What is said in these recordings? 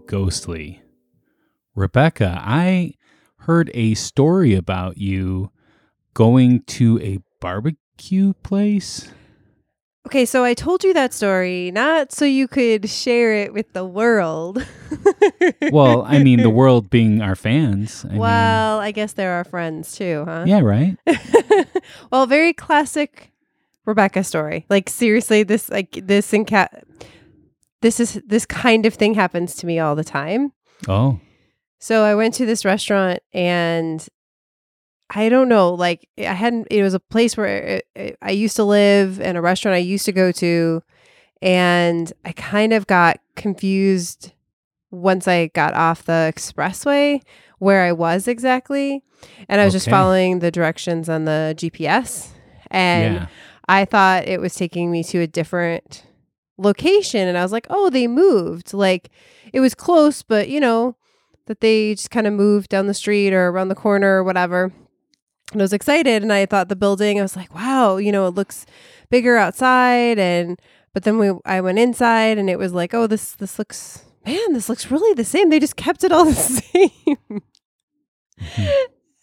To Ghostly. Rebecca, I heard a story about you going to a barbecue place. Okay, so I told you that story not so you could share it with the world. Well, I mean, the world being our fans. I well, I guess they're our friends too, huh? yeah, right? well, very classic Rebecca story. Like seriously, this like this enca- this is this kind of thing happens to me all the time. Oh, So I went to this restaurant and I don't know, like I hadn't it was a place where I, I used to live and a restaurant I used to go to. And I kind of got confused once I got off the expressway where I was exactly. And I was just following the directions on the GPS and yeah. I thought it was taking me to a different location and I was like, "Oh, they moved." Like it was close, but you know, that they just kind of moved down the street or around the corner or whatever. And I was excited and I thought the building, I was like, "Wow, you know, it looks bigger outside." And but then we I went inside and it was like, "Oh, this this looks man, this looks really the same. They just kept it all the same." Hmm.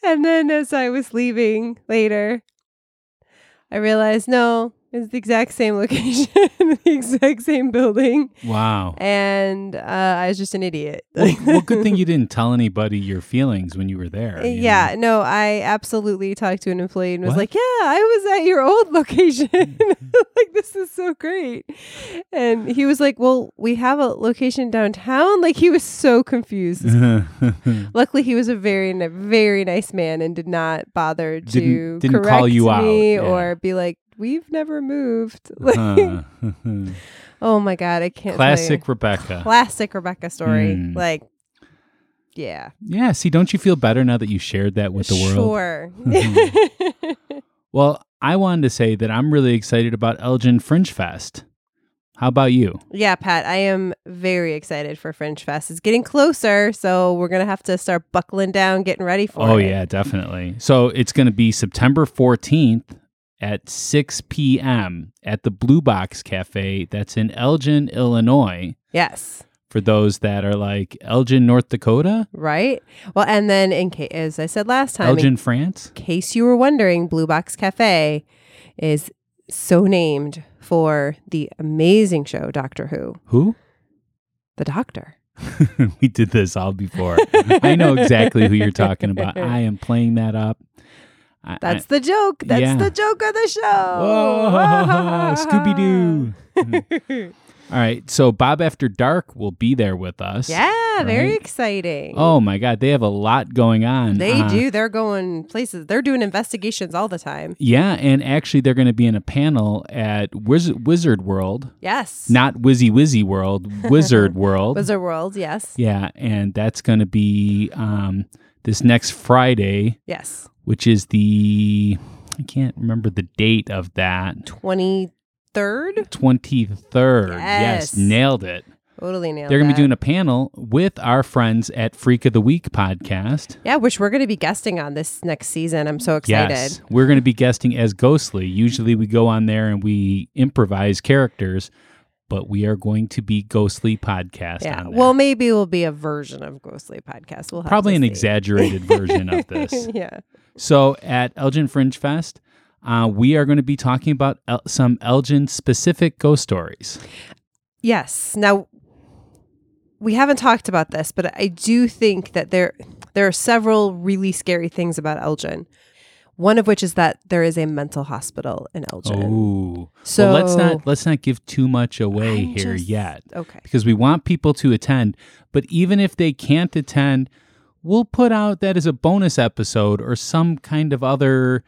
and then as I was leaving later, I realized no, it's the exact same location, the exact same building, Wow. and uh, I was just an idiot. well, well, good thing you didn't tell anybody your feelings when you were there. you yeah, know? no, I absolutely talked to an employee and was What? like, "Yeah, I was at your old location. like this is so great." And he was like, "Well, we have a location downtown." Like he was so confused. Luckily, he was a very, very nice man and did not bother to Didn't- didn't correct call you out, me yeah. or be like, "We've never moved." Like, oh my god, I can't. Classic Rebecca. classic Rebecca story. Hmm. Like, yeah, yeah, see, don't you feel better now that you shared that with the world? Sure. Well, I wanted to say that I'm really excited about Elgin Fringe Fest. How about you? yeah, Pat, I am very excited for Fringe Fest. It's getting closer, so we're gonna have to start buckling down, getting ready for Oh, it. Oh, yeah, definitely. So it's going to be September 14th at 6 p.m. at the Blue Box Cafe. That's in Elgin, Illinois. Yes. For those that are like Elgin, North Dakota, Right. Well, and then in case, as I said last time, in Elgin, France. case you were wondering, Blue Box Cafe is so named for the amazing show Doctor Who, Who? the Doctor. we did this all before. I know exactly who you're talking about. I am playing that up. I- That's the joke. That's yeah. the joke of the show. Whoa, Scooby Doo. All right. So Bob After Dark will be there with us. Yeah, very exciting. Oh my God. They have a lot going on. They Uh, do. They're going places. They're doing investigations all the time. Yeah. And actually, they're going to be in a panel at Wiz- Wizard World, Yes. not Wizzy Wizzy World, Wizard World. Wizard World. Yes. Yeah. And that's going to be um, this next Friday, Yes. Which is the, I can't remember the date of that. Twenty third. 23rd. Yes. Yes. nailed it. Totally nailed. It. They're going to be doing a panel with our friends at Freak of the Week podcast. Yeah, which we're going to be guesting on this next season. I'm so excited. Yes. We're going to be guesting as Ghostly. Usually we go on there and we improvise characters, but we are going to be Ghostly podcast Yeah. Well, maybe it'll be a version of Ghostly podcast. We'll have Probably an see. exaggerated version of this. yeah. So at Elgin Fringe Fest, uh, we are going to be talking about El- some Elgin specific ghost stories. Yes. Now we haven't talked about this, but I do think that there there are several really scary things about Elgin. One of which is that there is a mental hospital in Elgin. Oh, So well, let's not let's not give too much away I'm here just- yet. Okay. because we want people to attend. But even if they can't attend, we'll put out that as a bonus episode or some kind of other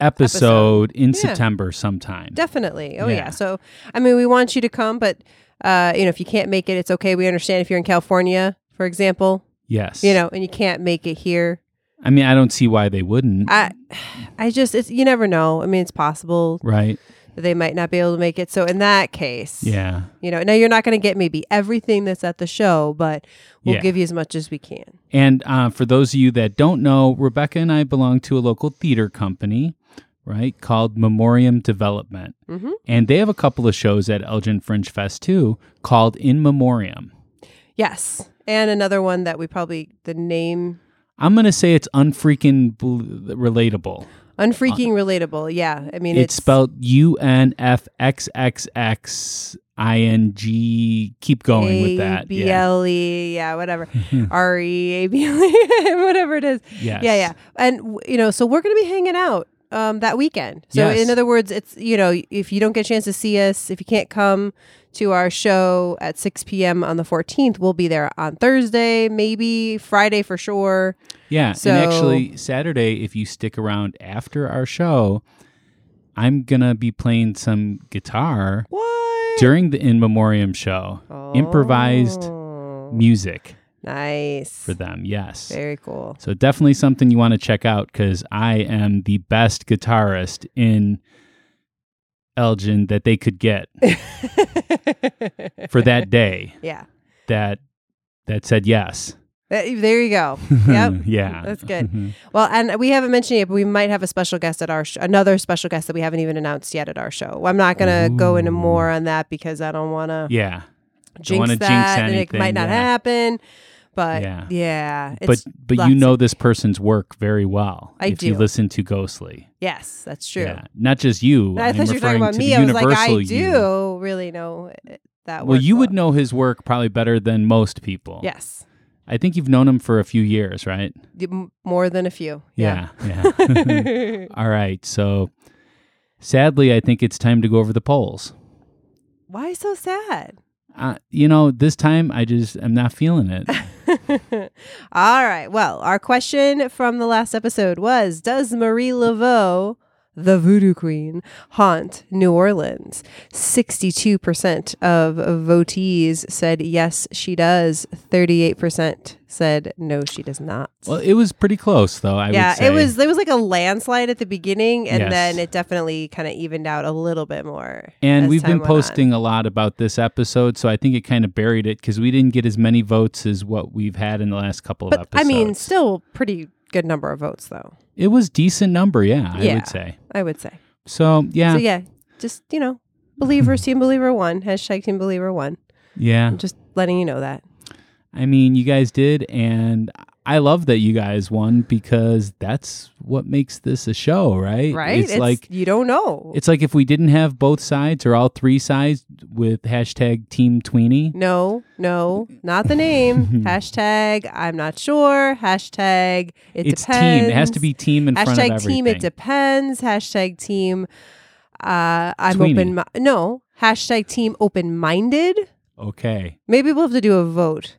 episode, in Yeah. September sometime. Definitely. Oh Yeah. yeah. So I mean, we want you to come, but uh, you know, if you can't make it, it's okay. We understand if you're in California, for example, yes. you know, and you can't make it here. I mean, I don't see why they wouldn't. I, I just, it's you never know. I mean, it's possible right? They might not be able to make it. So in that case, Yeah. you know, now you're not going to get maybe everything that's at the show, but we'll Yeah. give you as much as we can. And uh, for those of you that don't know, Rebecca and I belong to a local theater company, right, called Memoriam Development. Mhm. And they have a couple of shows at Elgin Fringe Fest too called In Memoriam. Yes. And another one that we probably the name I'm gonna say it's unfreaking relatable. Unfreaking relatable. Yeah. I mean It's spelled U N F X X X I N G. Keep going with that. A B. L E, yeah, whatever. R E A B L E, whatever it is. Yes. Yeah, yeah. And you know, so we're going to be hanging out um that weekend. So Yes. in other words, it's you know, if you don't get a chance to see us, if you can't come to our show at 6 p.m. on the 14th, we'll be there on Thursday, maybe Friday for sure. Yeah. So- and actually, Saturday, if you stick around after our show, I'm gonna be playing some guitar What? during the in memoriam show. Improvised Oh, music Nice. for them. Yes. Very cool. So definitely something you want to check out because I am the best guitarist in Elgin that they could get for that day. yeah. That that said yes. There you go. Yep. yeah. That's good. Mm-hmm. Well, and we haven't mentioned yet, but we might have a special guest at our sh- another special guest that we haven't even announced yet at our show. I'm not going to go into more on that because I don't want to yeah. jinx that, jinx and it might not yeah. happen. But Yeah. yeah, But but you know this person's work very well. I if you do. listen to Ghostly. yes, that's true. Yeah. Not just you. I I'm thought you were talking referring about to me. I was like, I universal do you. really know uh, that. Well, you would know his work probably better than most people. Yes, I think you've known him for a few years, right? More than a few. Yeah. Yeah. All right. So sadly, I think it's time to go over the polls. Why so sad? You know, this time I just am not feeling it. All right. Well, our question from the last episode was Does Marie Laveau, the voodoo queen, haunt New Orleans? 62% of votees said yes, she does. 38% said no, she does not. well, it was pretty close, though. I yeah, would say. it was it was like a landslide at the beginning and Yes. then it definitely kind of evened out a little bit more. And we've been went on. posting a lot about this episode, so I think it kind of buried it because we didn't get as many votes as what we've had in the last couple of But I mean, still pretty good number of votes though. It was decent number, yeah, I would say. I would say. So yeah, So yeah, just you know, believers, team believer one, hashtag team believer one. yeah. I'm just letting you know that. I mean, you guys did, and I love that you guys won because that's what makes this a show, right? Right? It's, like you don't know. it's like if we didn't have both sides or all three sides with hashtag Team Tweenie. no, no, not the name. hashtag I'm not sure. Hashtag it it's depends. team. It has to be team in front of Hashtag everything. team it depends. Hashtag team uh I'm open mi- no. Hashtag team open minded. okay. Maybe we'll have to do a vote.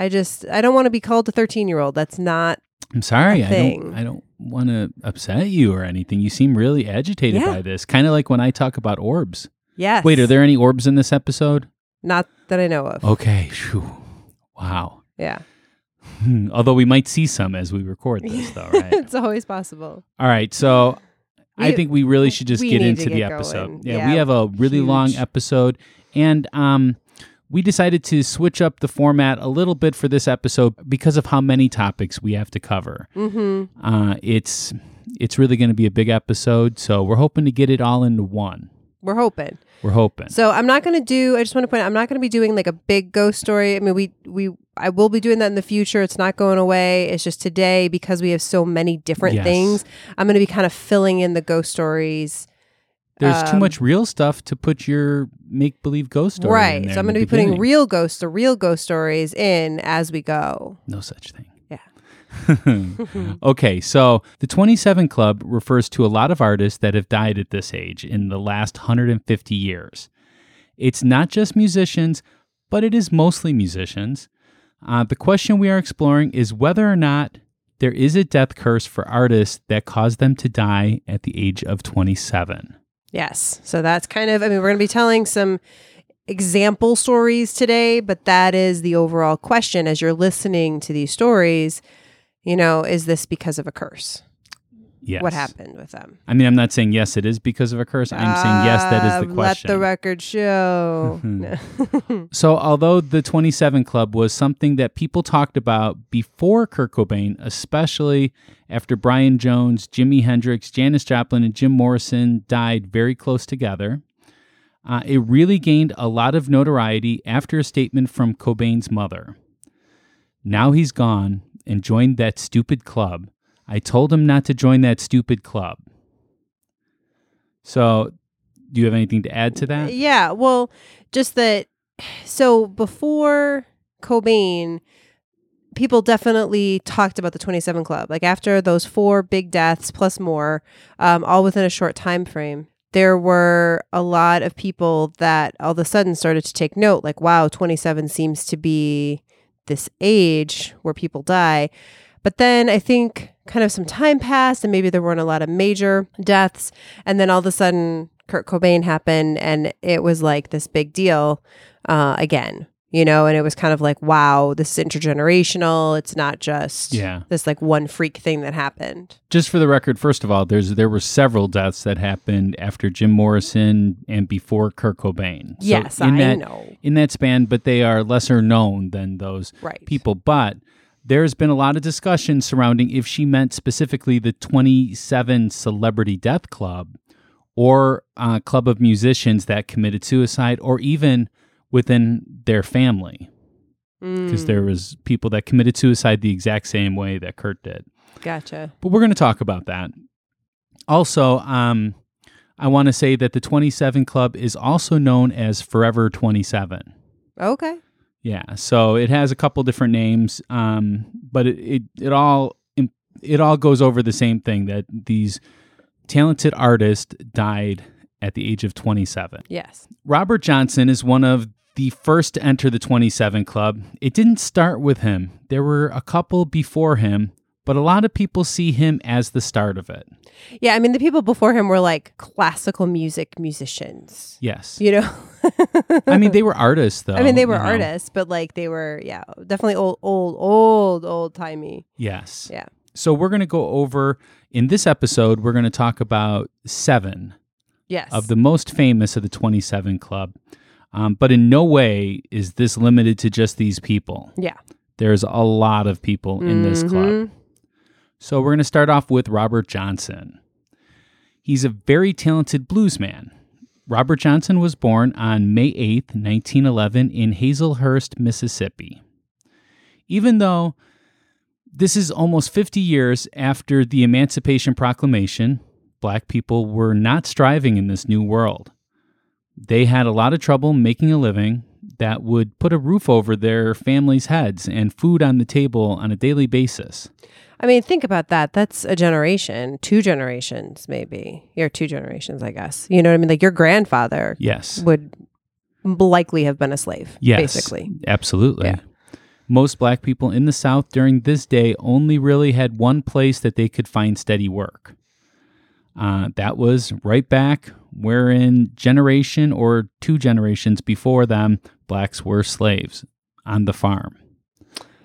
I just I don't want to be called a thirteen year old. That's not I'm sorry. a I don't. I don't want to upset you or anything. You seem really agitated Yeah. by this. Kind of like when I talk about orbs. yes. Wait, are there any orbs in this episode? not that I know of. Okay. Phew. Wow. Yeah. Although we might see some as we record this, though, right? it's always possible. All right. So I think we really should just get into to the get episode. Yeah, Yeah, we have a really long episode, and um, we decided to switch up the format a little bit for this episode because of how many topics we have to cover. Mm-hmm. Uh, it's it's really going to be a big episode, so we're hoping to get it all into one. We're hoping. We're hoping. So I'm not going to do. I just want to point. out, I'm not going to be doing like a big ghost story. I mean, we we I will be doing that in the future. It's not going away. It's just today because we have so many different Yes. things. I'm going to be kind of filling in the ghost stories. There's too um, much real stuff to put your make believe ghost story. in right. So I'm going to be putting real ghosts, the real ghost stories in as we go. no such thing. Yeah. okay, so the 27 Club refers to a lot of artists that have died at this age in the last 150 years. It's not just musicians, but it is mostly musicians. Uh, the question we are exploring is whether or not there is a death curse for artists that cause them to die at the age of 27. Yes. So that's kind of, I mean, we're going to be telling some example stories today, but that is the overall question as you're listening to these stories. You know, is this because of a curse? Yes. What happened with them? I mean, I'm not saying yes, it is because of a curse. I'm saying yes, that is the Uh, question. Let the record show. So, although the 27 Club was something that people talked about before Kurt Cobain, especially after Brian Jones, Jimi Hendrix, Janis Joplin, and Jim Morrison died very close together, Uh, it really gained a lot of notoriety after a statement from Cobain's mother. Now he's gone and joined that stupid club. I told him not to join that stupid club. So, do you have anything to add to that? Yeah, well, just that. So before Cobain, people definitely talked about the 27 Club. Like after those four big deaths plus more, um, all within a short time frame, there were a lot of people that all of a sudden started to take note. Like, wow, 27 seems to be this age where people die. But then I think kind of some time passed and maybe there weren't a lot of major deaths. And then all of a sudden, Kurt Cobain happened and it was like this big deal uh, again, you know? And it was kind of like, wow, this is intergenerational. It's not just Yeah. this like one freak thing that happened. Just for the record, first of all, there's there were several deaths that happened after Jim Morrison and before Kurt Cobain. So yes, in I that, know. in that span, but they are lesser known than those Right. people. But there's been a lot of discussion surrounding if she meant specifically the 27 Celebrity Death Club or uh, club of musicians that committed suicide or even within their family because Mm, there was people that committed suicide the exact same way that Kurt did. Gotcha. But we're going to talk about that. Also, um, I want to say that the 27 Club is also known as Forever 27. Okay. Yeah, so it has a couple different names, um, but it, it it all it all goes over the same thing that these talented artists died at the age of 27. Yes. Robert Johnson is one of the first to enter the 27 Club. It didn't start with him. There were a couple before him, but a lot of people see him as the start of it. Yeah, I mean the people before him were like classical music musicians. Yes. You know. I mean, they were artists, though. I mean they were you know. artists, but like they were yeah, definitely old old old old timey. Yes. Yeah. So we're going to go over, in this episode, we're going to talk about seven Yes. of the most famous of the 27 Club. Um, but in no way is this limited to just these people. Yeah. There's a lot of people in this club. Mhm. So we're going to start off with Robert Johnson. He's a very talented bluesman. Robert Johnson was born on May 8th, 1911, in Hazlehurst, Mississippi. Even though this is almost 50 years after the Emancipation Proclamation, black people were not striving in this new world. They had a lot of trouble making a living that would put a roof over their families' heads and food on the table on a daily basis. I mean, think about that. That's a generation, two generations, maybe. Or two generations, I guess. You know what I mean? Like your grandfather Yes. would likely have been a slave, Yes. basically. Absolutely. Yeah. Most black people in the South during this day only really had one place that they could find steady work. Uh, that was right back wherein generation or two generations before them, blacks were slaves on the farm.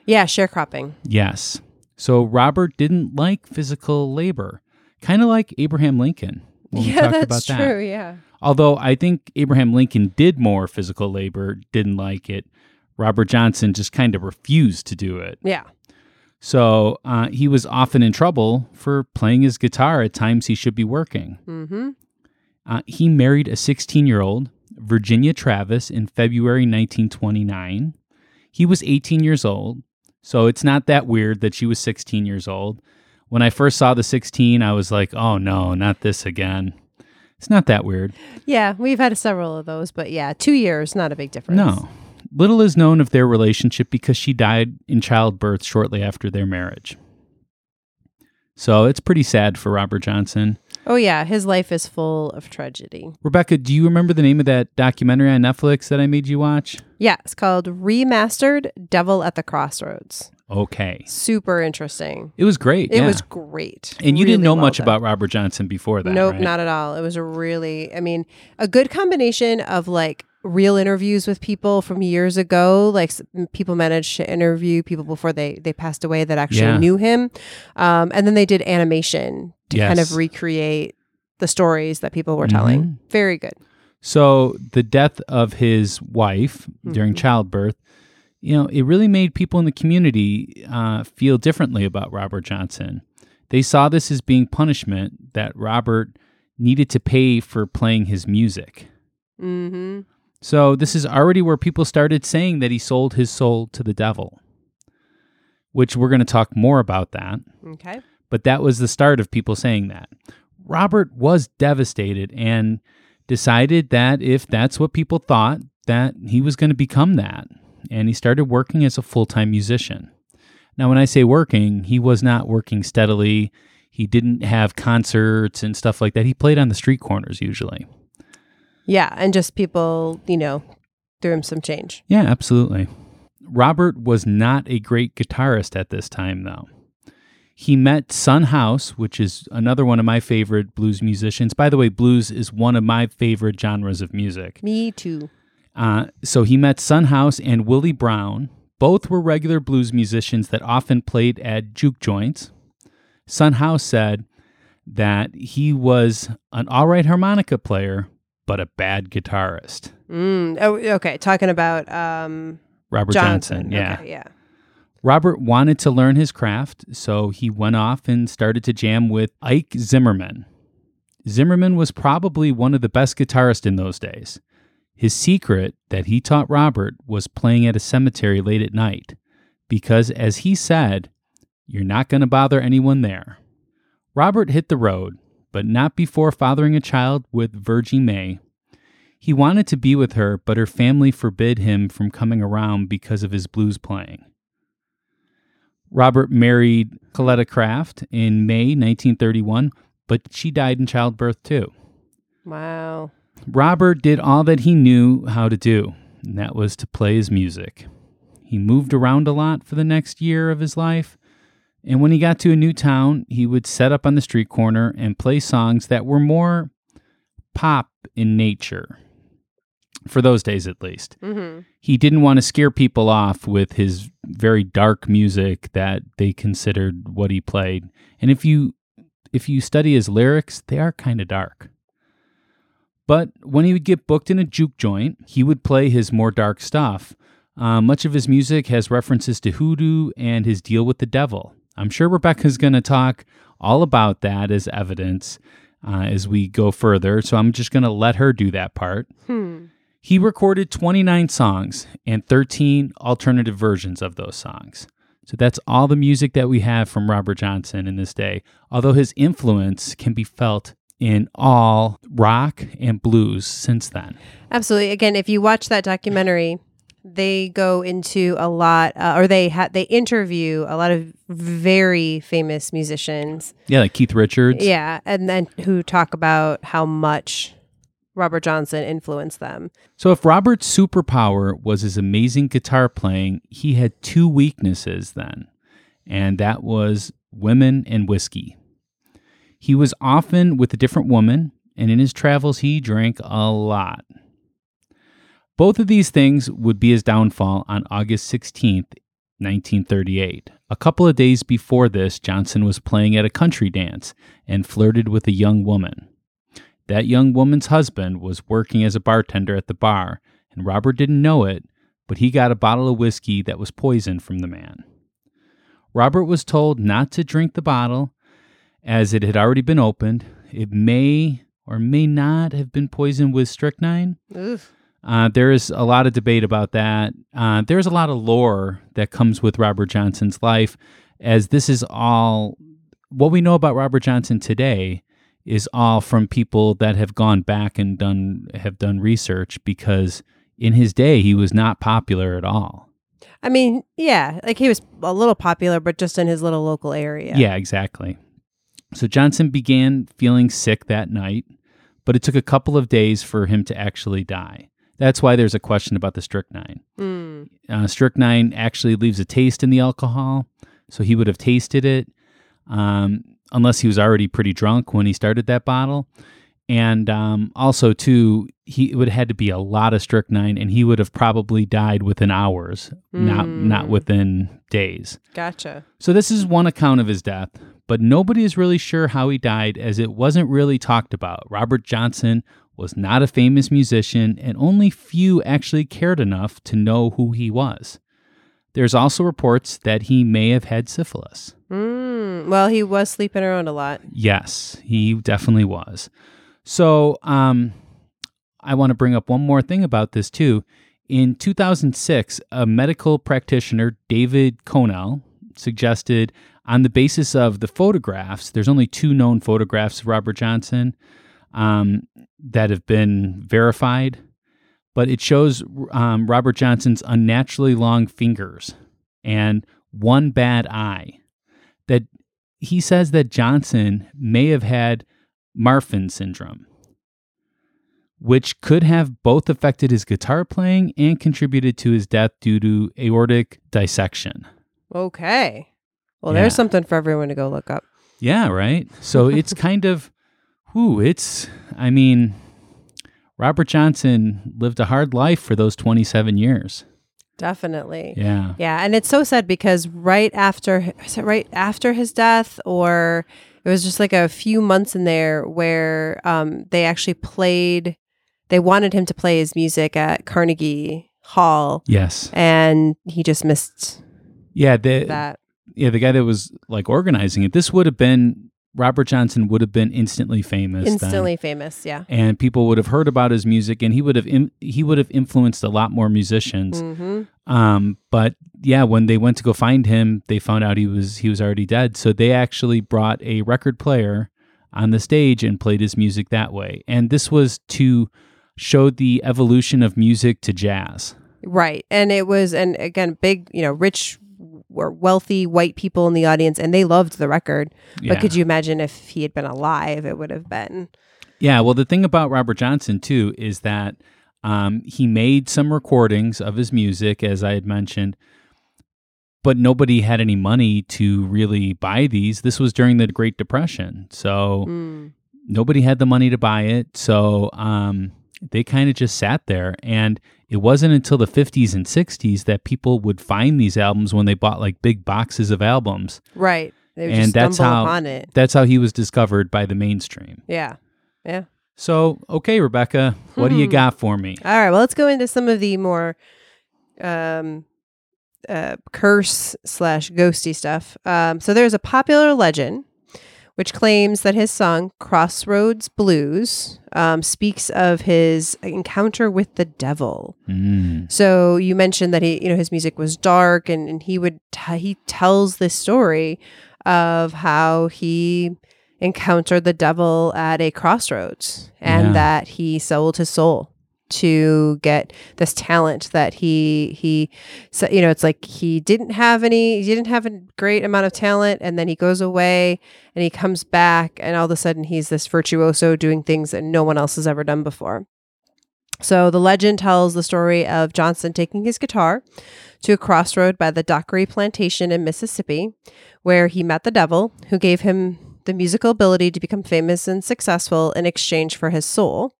Yeah, sharecropping. Yes. So Robert didn't like physical labor, kind of like Abraham Lincoln. when we yeah, talked that's about that. true. Yeah. Although I think Abraham Lincoln did more physical labor, didn't like it. Robert Johnson just kind of refused to do it. Yeah. So uh, he was often in trouble for playing his guitar at times he should be working. Mm-hmm. Uh, he married a 16 year old, Virginia Travis, in February 1929. He was 18 years old, so it's not that weird that she was 16 years old. When I first saw the 16, I was like, oh no, not this again. It's not that weird. Yeah, we've had several of those, but yeah, two years, not a big difference. No. Little is known of their relationship because she died in childbirth shortly after their marriage. So it's pretty sad for Robert Johnson. Oh, yeah, his life is full of tragedy. Rebecca, do you remember the name of that documentary on Netflix that I made you watch? Yeah, it's called Remastered Devil at the Crossroads. Okay. Super interesting. It was great. It yeah. was great. And you didn't know well much done. about Robert Johnson before that. Nope, right? not at all. It was a really, I mean, a good combination of like real interviews with people from years ago. Like people managed to interview people before they they passed away that actually Yeah. knew him, um, and then they did animation to kind of recreate the stories that people were telling. Mhm. Very good. So the death of his wife during Mhm. childbirth, you know, it really made people in the community uh, feel differently about Robert Johnson. They saw this as being punishment that Robert needed to pay for playing his music. Mm-hmm. So this is already where people started saying that he sold his soul to the devil, which we're going to talk more about that. Okay. But that was the start of people saying that. Robert was devastated and decided that if that's what people thought, that he was going to become that. And he started working as a full time musician. Now, when I say working, he was not working steadily. He didn't have concerts and stuff like that. He played on the street corners usually. Yeah, and just people, you know, threw him some change. Yeah, absolutely. Robert was not a great guitarist at this time, though. He met Son House, which is another one of my favorite blues musicians. By the way, blues is one of my favorite genres of music. Me too. Uh, so he met Son House and Willie Brown. Both were regular blues musicians that often played at juke joints. Son House said that he was an all right harmonica player, but a bad guitarist. Mm. Oh, okay. Talking about um, Robert Johnson, Johnson. yeah. Okay, yeah. Robert wanted to learn his craft, so he went off and started to jam with Ike Zimmerman. Zimmerman was probably one of the best guitarists in those days. His secret that he taught Robert was playing at a cemetery late at night, because as he said, you're not going to bother anyone there. Robert hit the road, but not before fathering a child with Virgie May. He wanted to be with her, but her family forbid him from coming around because of his blues playing. Robert married Coletta Craft in May 1931, but she died in childbirth too. Wow. Robert did all that he knew how to do, and that was to play his music. He moved around a lot for the next year of his life, and when he got to a new town, he would set up on the street corner and play songs that were more pop in nature. For those days, at least. Mm-hmm. He didn't want to scare people off with his very dark music that they considered what he played. And if you if you study his lyrics, they are kind of dark. But when he would get booked in a juke joint, he would play his more dark stuff. Uh, much of his music has references to hoodoo and his deal with the devil. I'm sure Rebecca's going to talk all about that as evidence uh, as we go further, so I'm just going to let her do that part. Hmm. He recorded 29 songs and 13 alternative versions of those songs. So that's all the music that we have from Robert Johnson in this day, although his influence can be felt in all rock and blues since then. Absolutely. Again, if you watch that documentary, they go into a lot, uh, or they ha- they interview a lot of very famous musicians. Yeah, like Keith Richards. Yeah, and then who talk about how much Robert Johnson influenced them. So if Robert's superpower was his amazing guitar playing, he had two weaknesses then, and that was women and whiskey. He was often with a different woman, and in his travels, he drank a lot. Both of these things would be his downfall on August 16th, 1938. A couple of days before this, Johnson was playing at a country dance and flirted with a young woman. That young woman's husband was working as a bartender at the bar, and Robert didn't know it, but he got a bottle of whiskey that was poisoned from the man. Robert was told not to drink the bottle as it had already been opened. It may or may not have been poisoned with strychnine. Uh, there is a lot of debate about that. Uh, there's a lot of lore that comes with Robert Johnson's life, as this is all what we know about Robert Johnson today is all from people that have gone back and done have done research because in his day he was not popular at all. I mean, yeah, like he was a little popular, but just in his little local area. Yeah, exactly. So Johnson began feeling sick that night, but it took a couple of days for him to actually die. That's why there's a question about the strychnine. Mm. Uh, strychnine actually leaves a taste in the alcohol, so he would have tasted it, um, unless he was already pretty drunk when he started that bottle. And um, also, too, he it would have had to be a lot of strychnine, and he would have probably died within hours, not not Mm. within days. Gotcha. So this is one account of his death, but nobody is really sure how he died as it wasn't really talked about. Robert Johnson was not a famous musician and only few actually cared enough to know who he was. There's also reports that he may have had syphilis. Mm. Well, he was sleeping around a lot. Yes, he definitely was. So, um I want to bring up one more thing about this too. In 2006, a medical practitioner, David Connell, suggested on the basis of the photographs, there's only two known photographs of Robert Johnson um, that have been verified, but it shows um, Robert Johnson's unnaturally long fingers and one bad eye. That he says that Johnson may have had Marfan syndrome which could have both affected his guitar playing and contributed to his death due to aortic dissection. Okay. Well, Yeah. there's something for everyone to go look up. Yeah, right. So it's kind of, whoo, it's, I mean, Robert Johnson lived a hard life for those 27 years. Definitely. Yeah. Yeah, and it's so sad because right after is it right after his death, or it was just like a few months in there where um, they actually played. They wanted him to play his music at Carnegie Hall, Yes. and he just missed Yeah. The, that. yeah. The guy that was like organizing it, this would have been, Robert Johnson would have been instantly famous. then. Instantly famous, yeah. and people would have heard about his music and he would have im- he would have influenced a lot more musicians hmm um but yeah when they went to go find him they found out he was he was already dead so they actually brought a record player on the stage and played his music that way and this was to show the evolution of music to jazz Right, and it was, and again, big, you know, rich or wealthy white people in the audience, and they loved the record. yeah But could you imagine if he had been alive? It would have been. Yeah, well, the thing about Robert Johnson too is that um, he made some recordings of his music, as I had mentioned, but nobody had any money to really buy these. This was during the Great Depression, so Mm. nobody had the money to buy it. So um, they kind of just sat there, and it wasn't until the 50s and 60s that people would find these albums when they bought like big boxes of albums. Right. They would And just that's how- upon it. That's how he was discovered by the mainstream. Yeah. Yeah. So, okay, Rebecca, what do you Hmm. got for me? All right. Well, let's go into some of the more um, uh, curse slash ghosty stuff. Um, so there's a popular legend which claims that his song Crossroads Blues um, speaks of his encounter with the devil. Mm. So you mentioned that he, you know, his music was dark, and, and he would t- he tells this story of how he encountered the devil at a crossroads, and Yeah. that he sold his soul to get this talent that he he so you know it's like he didn't have any he didn't have a great amount of talent and then he goes away and he comes back and all of a sudden he's this virtuoso doing things that no one else has ever done before. So the legend tells the story of Johnson taking his guitar to a crossroad by the Dockery Plantation in Mississippi, where he met the devil, who gave him the musical ability to become famous and successful in exchange for his soul,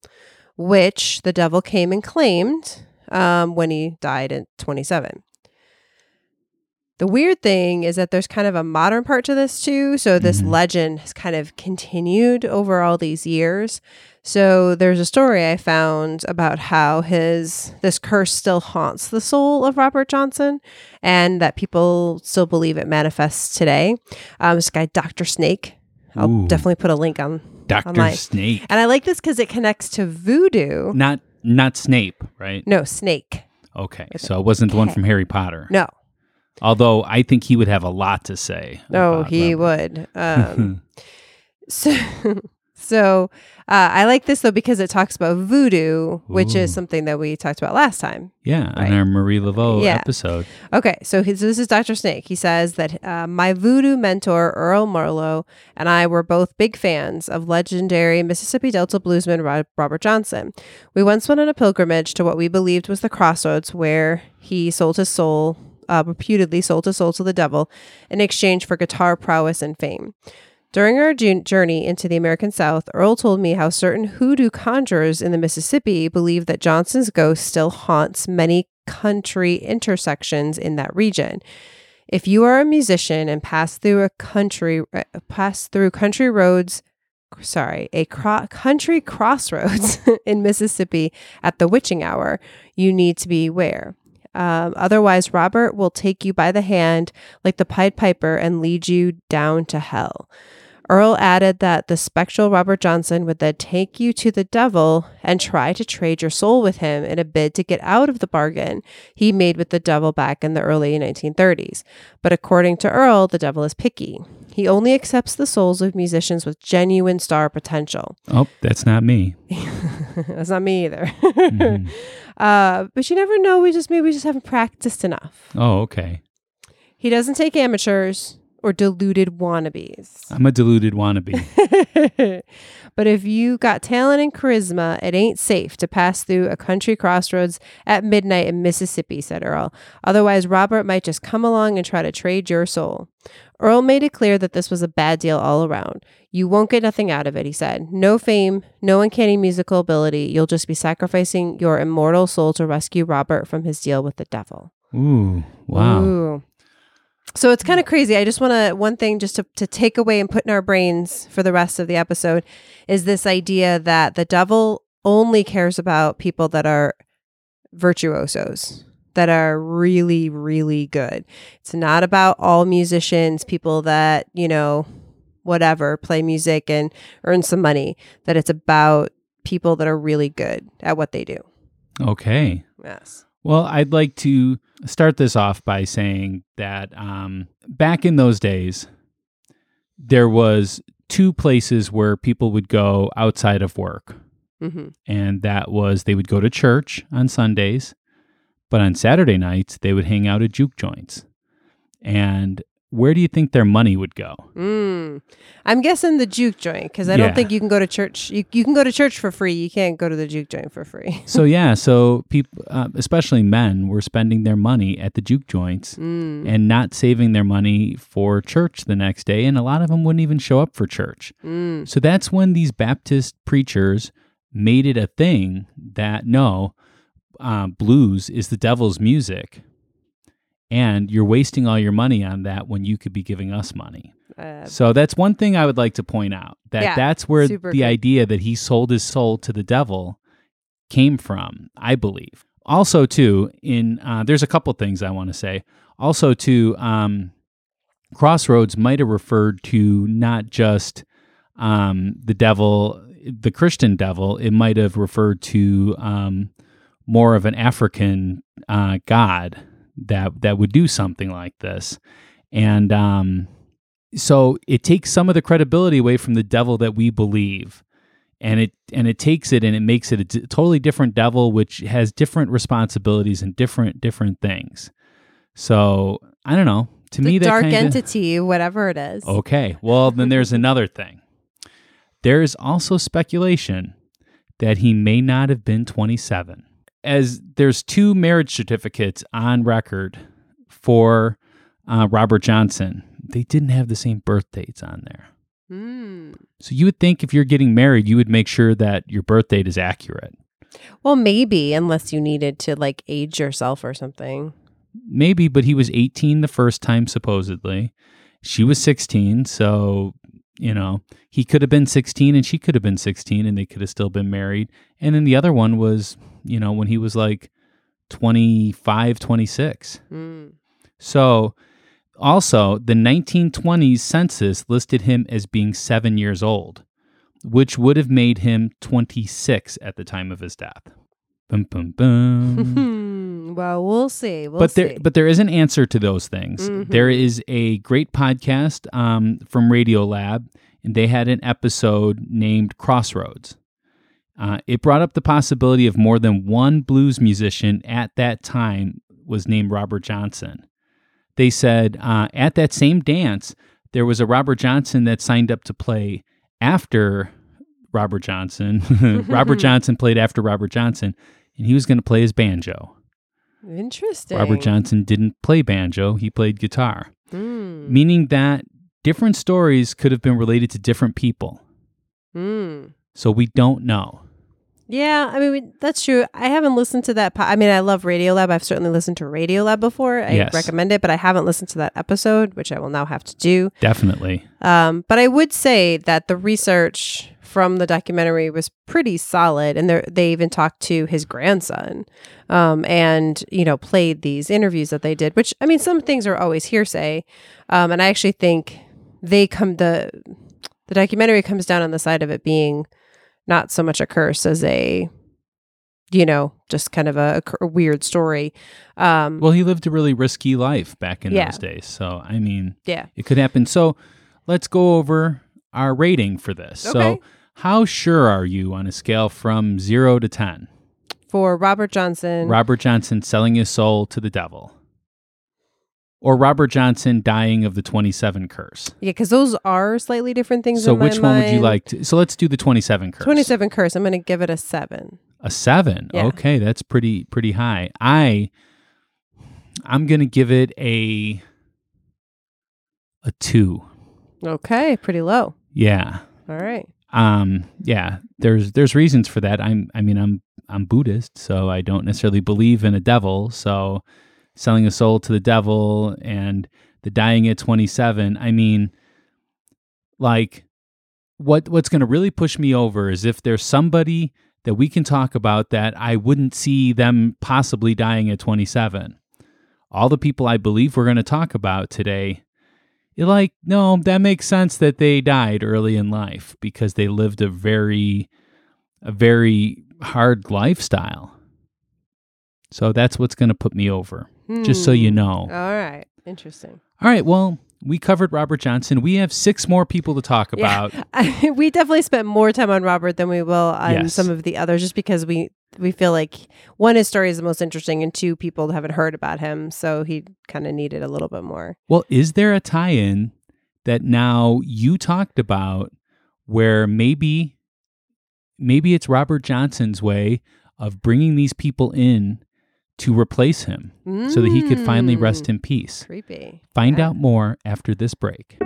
which the devil came and claimed um, when he died at 27. The weird thing is that there's kind of a modern part to this too. So this Mhm. legend has kind of continued over all these years. So there's a story I found about how his this curse still haunts the soul of Robert Johnson, and that people still believe it manifests today. Um, this guy, Doctor Snake. I'll Ooh. definitely put a link on. Dr. Online. Snake. And I like this because it connects to voodoo. Not not Snape, right? No, Snake. Okay. So it wasn't the one from Harry Potter. No, Although I think he would have a lot to say. no, about he Robert. would. Um, so, so uh, I like this though because it talks about voodoo, which Ooh. is something that we talked about last time. Yeah, Right. in our Marie Laveau Yeah. episode. Okay, so his, this is Dr. Snake. He says that uh, my voodoo mentor, Earl Marlowe, and I were both big fans of legendary Mississippi Delta bluesman Ro- Robert Johnson. We once went on a pilgrimage to what we believed was the crossroads where he sold his soul, uh, reputedly sold his soul to the devil in exchange for guitar prowess and fame. During our journey into the American South, Earl told me how certain hoodoo conjurers in the Mississippi believe that Johnson's ghost still haunts many country intersections in that region. If you are a musician and pass through a country uh, pass through country roads, sorry, a cro- country crossroads in Mississippi at the witching hour, you need to beware. Um, otherwise, Robert will take you by the hand like the Pied Piper and lead you down to hell. Earl added that the spectral Robert Johnson would then take you to the devil and try to trade your soul with him in a bid to get out of the bargain he made with the devil back in the early 1930s. But according to Earl, the devil is picky. He only accepts the souls of musicians with genuine star potential. Oh, that's not me. That's not me either. Mhm. uh, but you never know. We just maybe we just haven't practiced enough. Oh, okay. He doesn't take amateurs or deluded wannabes. I'm a deluded wannabe. but if you got talent and charisma, it ain't safe to pass through a country crossroads at midnight in Mississippi, said Earl. Otherwise, Robert might just come along and try to trade your soul. Earl made it clear that this was a bad deal all around. You won't get nothing out of it, he said. No fame, no uncanny musical ability. You'll just be sacrificing your immortal soul to rescue Robert from his deal with the devil. Ooh, wow. Ooh. So it's kind of crazy. I just want to, one thing just to, to take away and put in our brains for the rest of the episode is this idea that the devil only cares about people that are virtuosos, that are really, really good. It's not about all musicians, people that, you know, whatever, play music and earn some money, that it's about people that are really good at what they do. Okay. Yes. Well, I'd like to start this off by saying that um, back in those days, there was two places where people would go outside of work, hmm and that was they would go to church on Sundays, but on Saturday nights they would hang out at juke joints. And where do you think their money would go? Mm. I'm guessing the juke joint because I Yeah. don't think you can go to church. You, you can go to church for free. You can't go to the juke joint for free. so yeah, so people, uh, especially men, were spending their money at the juke joints Mm. and not saving their money for church the next day, and a lot of them wouldn't even show up for church. Mm. So that's when these Baptist preachers made it a thing that no, uh, blues is the devil's music, and you're wasting all your money on that when you could be giving us money. Uh, So that's one thing I would like to point out that Yeah, that's where the good. idea that he sold his soul to the devil came from, I believe. Also, too, in uh, there's a couple things I want to say. Also, too, um, Crossroads might have referred to not just um, the devil, the Christian devil. It might have referred to um, more of an African uh, god that that would do something like this, and um, so it takes some of the credibility away from the devil that we believe. And it and it takes it and it makes it a d- totally different devil which has different responsibilities and different different things. So i don't know. To the me that dark kinda, entity, whatever it is. okay. Well then there's another thing. There is also speculation that he may not have been 27 as there's two marriage certificates on record for uh, robert johnson they didn't have the same birth dates on there Mm. so you would think if you're getting married, you would make sure that your birth date is accurate. Well, maybe unless you needed to like age yourself or something. Maybe, but he was 18 the first time, supposedly. She was 16. So, you know, he could have been 16 and she could have been 16 and they could have still been married. And then the other one was, you know, when he was like 25, 26. Mm. So, also, the 1920s census listed him as being seven years old, which would have made him 26 at the time of his death. Boom, boom, boom. well, we'll see. We'll but see. there, but there is an answer to those things. Mhm. There is a great podcast um, from Radiolab, and they had an episode named Crossroads. Uh, it brought up the possibility of more than one blues musician at that time was named Robert Johnson. They said uh, at that same dance, there was a Robert Johnson that signed up to play after Robert Johnson. Robert Johnson played after Robert Johnson, and he was going to play his banjo. Interesting. Robert Johnson didn't play banjo, he played guitar, Mm. meaning that different stories could have been related to different people. Mm. So we don't know. Yeah, I mean we- that's true. I haven't listened to that. Po- I mean, I love Radiolab. I've certainly listened to Radiolab before. I Yes. recommend it, but I haven't listened to that episode, which I will now have to do. Definitely. Um, but I would say that the research from the documentary was pretty solid, and they're- even talked to his grandson, um, and you know played these interviews that they did. Which I mean, some things are always hearsay, um, and I actually think they come the The documentary comes down on the side of it being not so much a curse as a, you know, just kind of a, a weird story. Um, Well, he lived a really risky life back in Yeah. those days. So, I mean, yeah. it could happen. So, let's go over our rating for this. Okay. So, how sure are you on a scale from 0 to 10? For Robert Johnson, Robert Johnson selling his soul to the devil? Or Robert Johnson dying of the 27 curse? yeah, because those are slightly different things. So which one would you like to? So let's do the 27 curse. 27 curse. I'm going to give it a seven. A 7. Yeah. Okay, that's pretty pretty high. I I'm going to give it a a 2. Okay, pretty low. Yeah. All right. Um yeah, there's there's reasons for that. I'm I mean I'm I'm Buddhist, so I don't necessarily believe in a devil, so selling a soul to the devil and the dying at 27, I mean like what what's going to really push me over is if there's somebody that we can talk about that I wouldn't see them possibly dying at 27. All the people I believe we're going to talk about today you're like, no, that makes sense that they died early in life because they lived a very, a very hard lifestyle. So that's what's going to put me over, just so you Hmm. know. All right. Interesting. All right, well, we covered Robert Johnson. We have six more people to talk Yeah. about. we definitely spent more time on Robert than we will on Yes. some of the others, just because we we feel like one his story is the most interesting, and two people haven't heard about him, so he kind of needed a little bit more. Well, is there a tie in that now you talked about where maybe maybe it's Robert Johnson's way of bringing these people in to replace him so that he could finally rest Mm. in peace? Creepy. Find Yeah. out more after this break.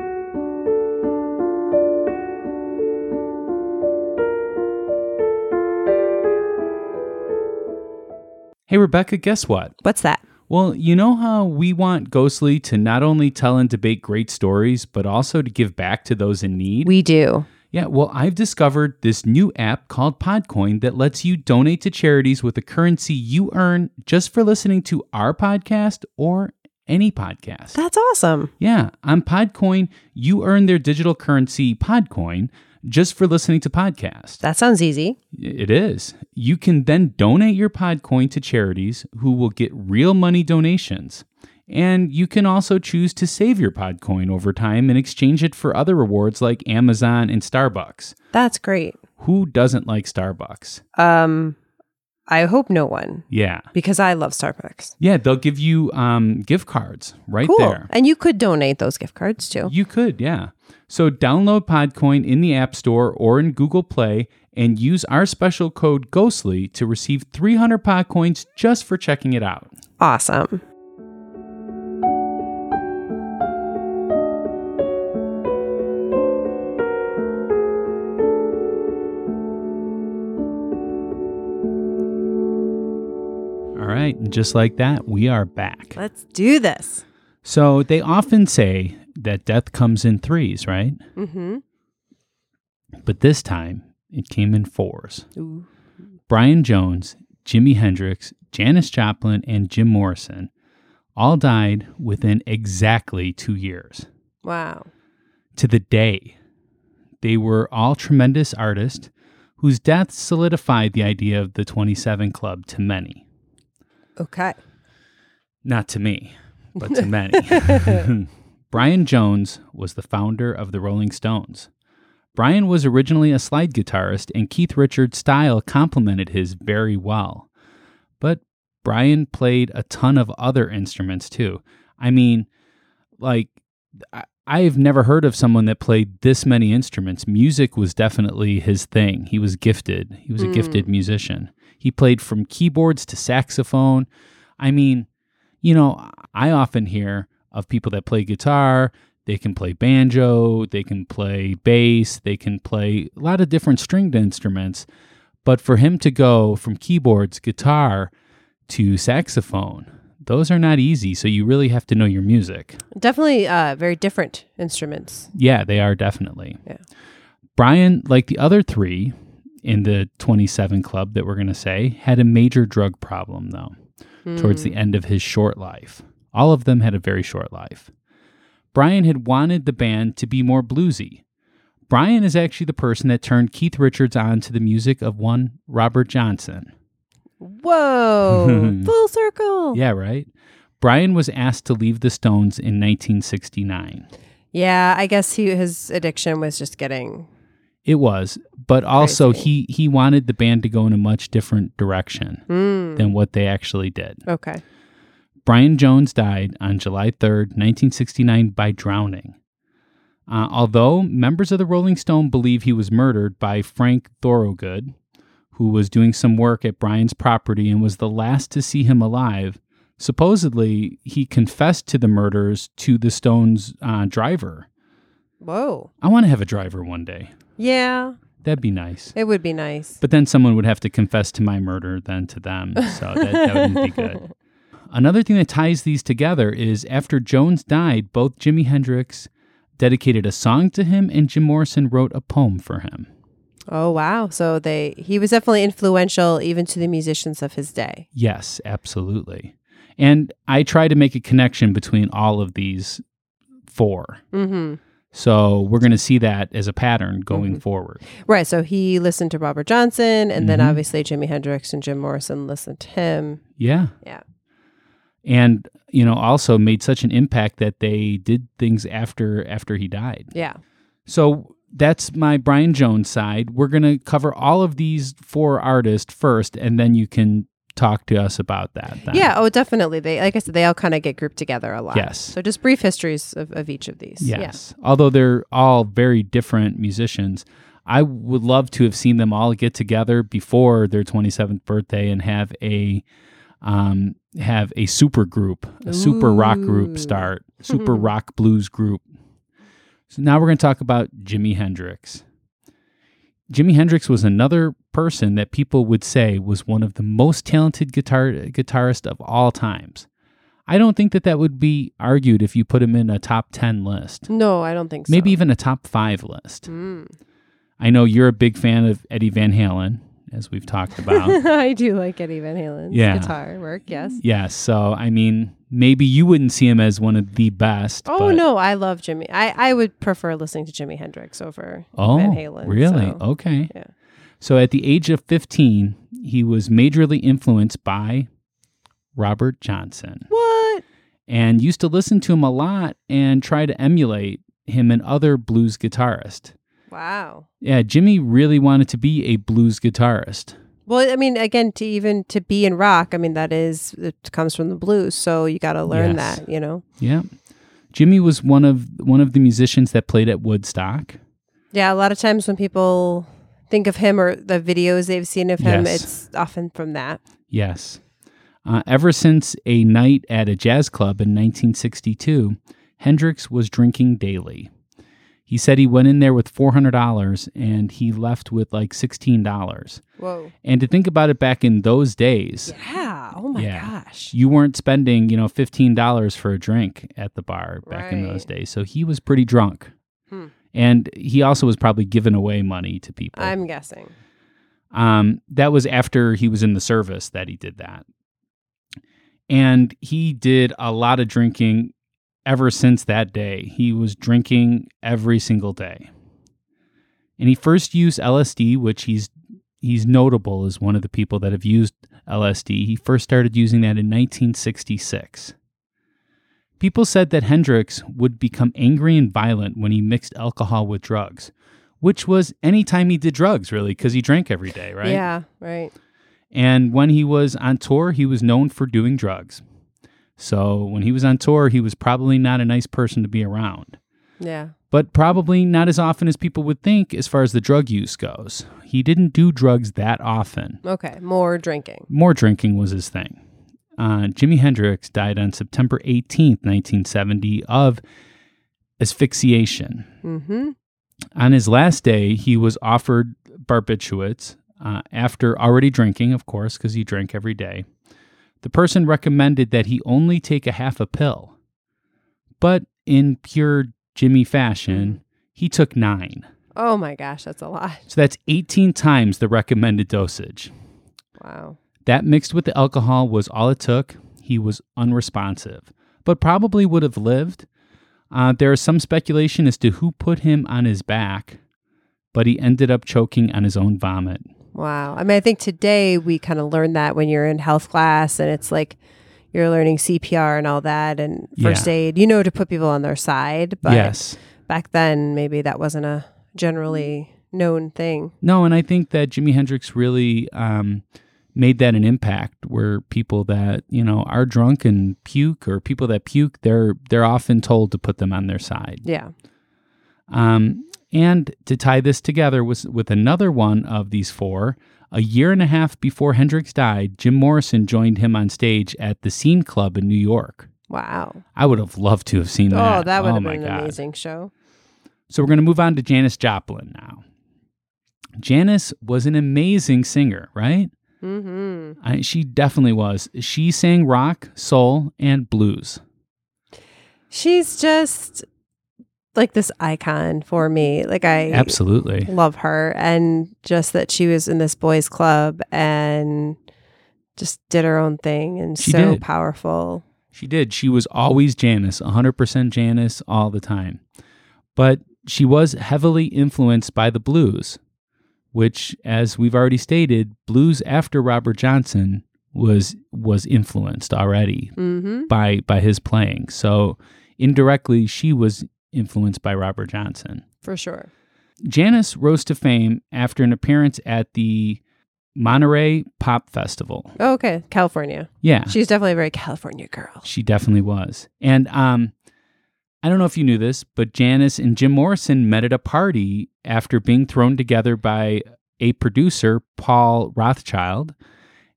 Hey, Rebecca, guess what? What's that? Well, you know how we want Ghostly to not only tell and debate great stories, but also to give back to those in need? We do. Yeah, well, I've discovered this new app called Podcoin that lets you donate to charities with the currency you earn just for listening to our podcast or any podcast. That's awesome. Yeah, on Podcoin, you earn their digital currency, Podcoin, just for listening to podcasts. That sounds easy. It is. You can then donate your Podcoin to charities who will get real money donations. And you can also choose to save your Podcoin over time and exchange it for other rewards like Amazon and Starbucks. That's great. Who doesn't like Starbucks? Um, I hope no one Yeah. because I love Starbucks. Yeah, they'll give you um, gift cards right Cool. there. And you could donate those gift cards too. You could, yeah. So download Podcoin in the App Store or in Google Play and use our special code GHOSTLY to receive 300 Podcoins just for checking it out. Awesome. Right, and just like that, we are back. Let's do this. So they often say that death comes in threes, right? Mm-hmm. But this time it came in fours. Ooh. Brian Jones, Jimi Hendrix, Janis Joplin, and Jim Morrison all died within exactly two years. Wow. To the day. They were all tremendous artists whose deaths solidified the idea of the 27 Club to many. Okay. Not to me, but to many. Brian Jones was the founder of the Rolling Stones. Brian was originally a slide guitarist, and Keith Richards' style complemented his very well. But Brian played a ton of other instruments too. I mean, like, I- I've never heard of someone that played this many instruments. Music was definitely his thing. He was gifted, he was a Mm. gifted musician. He played from keyboards to saxophone. I mean, you know, I often hear of people that play guitar, they can play banjo, they can play bass, they can play a lot of different stringed instruments. But for him to go from keyboards, guitar to saxophone, those are not easy. So you really have to know your music. Definitely uh, very different instruments. Yeah, they are definitely. Yeah. Brian, like the other three in the 27 club that we're going to say, had a major drug problem though towards the hmm. end of his short life. All of them had a very short life. Brian had wanted the band to be more bluesy. Brian is actually the person that turned Keith Richards on to the music of one Robert Johnson. Whoa, full circle. Yeah, right? Brian was asked to leave the Stones in 1969. Yeah, I guess he his addiction was just getting It was, but also he he wanted the band to go in a much different direction mm, than what they actually did. okay. Brian Jones died on July 3rd, 1969 by drowning. Uh, although members of the Rolling Stone believe he was murdered by Frank Thorogood, who was doing some work at Brian's property and was the last to see him alive, supposedly he confessed to the murders to the Stones' uh, driver. Whoa. I want to have a driver one day. Yeah, That'd be nice. it would be nice. But then someone would have to confess to my murder then to them. So that, that wouldn't be good. Another thing that ties these together is after Jones died, both Jimi Hendrix dedicated a song to him and Jim Morrison wrote a poem for him. Oh wow. So they he was definitely influential even to the musicians of his day. Yes, absolutely. And I try to make a connection between all of these four. Mm-hmm. So we're going to see that as a pattern going Mhm. forward. Right. So he listened to Robert Johnson and then Mhm. obviously Jimi Hendrix and Jim Morrison listened to him. Yeah. Yeah. And you know, also made such an impact that they did things after after he died. Yeah. So that's my Brian Jones side. We're going to cover all of these four artists first, and then you can talk to us about that. Then. Yeah. Oh, definitely. They like I said, they all kind of get grouped together a lot. Yes. So just brief histories of, of each of these. Yes. Although they're all very different musicians, I would love to have seen them all get together before their 27th birthday and have a um, have a super group, a super rock group start, super rock blues group. So now we're going to talk about Jimi Hendrix. Jimi Hendrix was another person that people would say was one of the most talented guitar guitarists of all times. I don't think that that would be argued if you put him in a top 10 list. No, I don't think so. Maybe even a top 5 list. Mm. I know you're a big fan of Eddie Van Halen as we've talked about. I do like Eddie Van Halen's Yeah. guitar work. Yes. yes, so I mean, maybe you wouldn't see him as one of the best. Oh no, I love Jimi. I, I would prefer listening to Jimi Hendrix over Oh, Van Halen. really? so- Okay. yeah. So at the age of 15, he was majorly influenced by Robert Johnson What? and used to listen to him a lot and try to emulate him and other blues guitarists. Wow. Yeah, Jimi really wanted to be a blues guitarist. Well, I mean, again, to even to be in rock, I mean, that is it comes from the blues, so you got to learn Yes. that, you know. Yeah. Jimi was one of one of the musicians that played at Woodstock. Yeah, a lot of times when people think of him or the videos they've seen of him, Yes. it's often from that. Yes. Uh, ever since a night at a jazz club in 1962, Hendrix was drinking daily. He said he went in there with $400 and he left with like $16. Whoa. And to think about it back in those days, Yeah. Oh my Yeah. gosh. you weren't spending, you know, $15 for a drink at the bar back in those days. So he was pretty drunk. Hmm. And he also was probably giving away money to people. I'm guessing. Um, that was after he was in the service that he did that. And he did a lot of drinking ever since that day. He was drinking every single day. And he first used LSD, which he's he's notable as one of the people that have used LSD. He first started using that in 1966. People said that Hendrix would become angry and violent when he mixed alcohol with drugs, which was any time he did drugs, really, because he drank every day, right? Yeah. Right. And when he was on tour, he was known for doing drugs. So when he was on tour, he was probably not a nice person to be around, Yeah. but probably not as often as people would think as far as the drug use goes. He didn't do drugs that often. Okay. More drinking. More drinking was his thing. Uh, Jimi Hendrix died on September 18th, 1970, of asphyxiation. Mm-hmm. On his last day, he was offered barbiturates uh, after already drinking, of course, because he drank every day. The person recommended that he only take a half a pill. But in pure Jimi fashion, he took nine. Oh my gosh, that's a lot. So that's 18 times the recommended dosage. Wow. That mixed with the alcohol was all it took. He was unresponsive, but probably would have lived. Uh, there is some speculation as to who put him on his back but he ended up choking on his own vomit. Wow. I mean, I think today we kind of learn that when you're in health class and it's like you're learning CPR and all that and first Yeah. aid, you know, to put people on their side. But yes. back then, maybe that wasn't a generally known thing. No, and I think that Jimi Hendrix really um, made that an impact where people that, you know, are drunk and puke or people that puke, they're they're often told to put them on their side. Yeah. Um, and to tie this together was with another one of these four, a year and a half before Hendrix died, Jim Morrison joined him on stage at the Scene Club in New York. Wow. I would have loved to have seen that. Oh, that would have been an God. amazing show. So we're going to move on to Janis Joplin now. Janis was an amazing singer, right? Mm-hmm. I, she definitely was. She sang rock, soul, and blues. She's just like this icon for me. Like I Absolutely. love her and just that she was in this boys club and just did her own thing and She so did. powerful. She did. She was always Janis, 100% Janis all the time. But she was heavily influenced by the blues, which, as we've already stated, blues after Robert Johnson was was influenced already Mm-hmm. by by his playing. So indirectly, she was influenced by Robert Johnson. For sure. Janis rose to fame after an appearance at the Monterey Pop Festival. Oh, okay. California. Yeah. She's definitely a very California girl. She definitely was. And um I don't know if you knew this, but Janis and Jim Morrison met at a party after being thrown together by a producer, Paul Rothchild,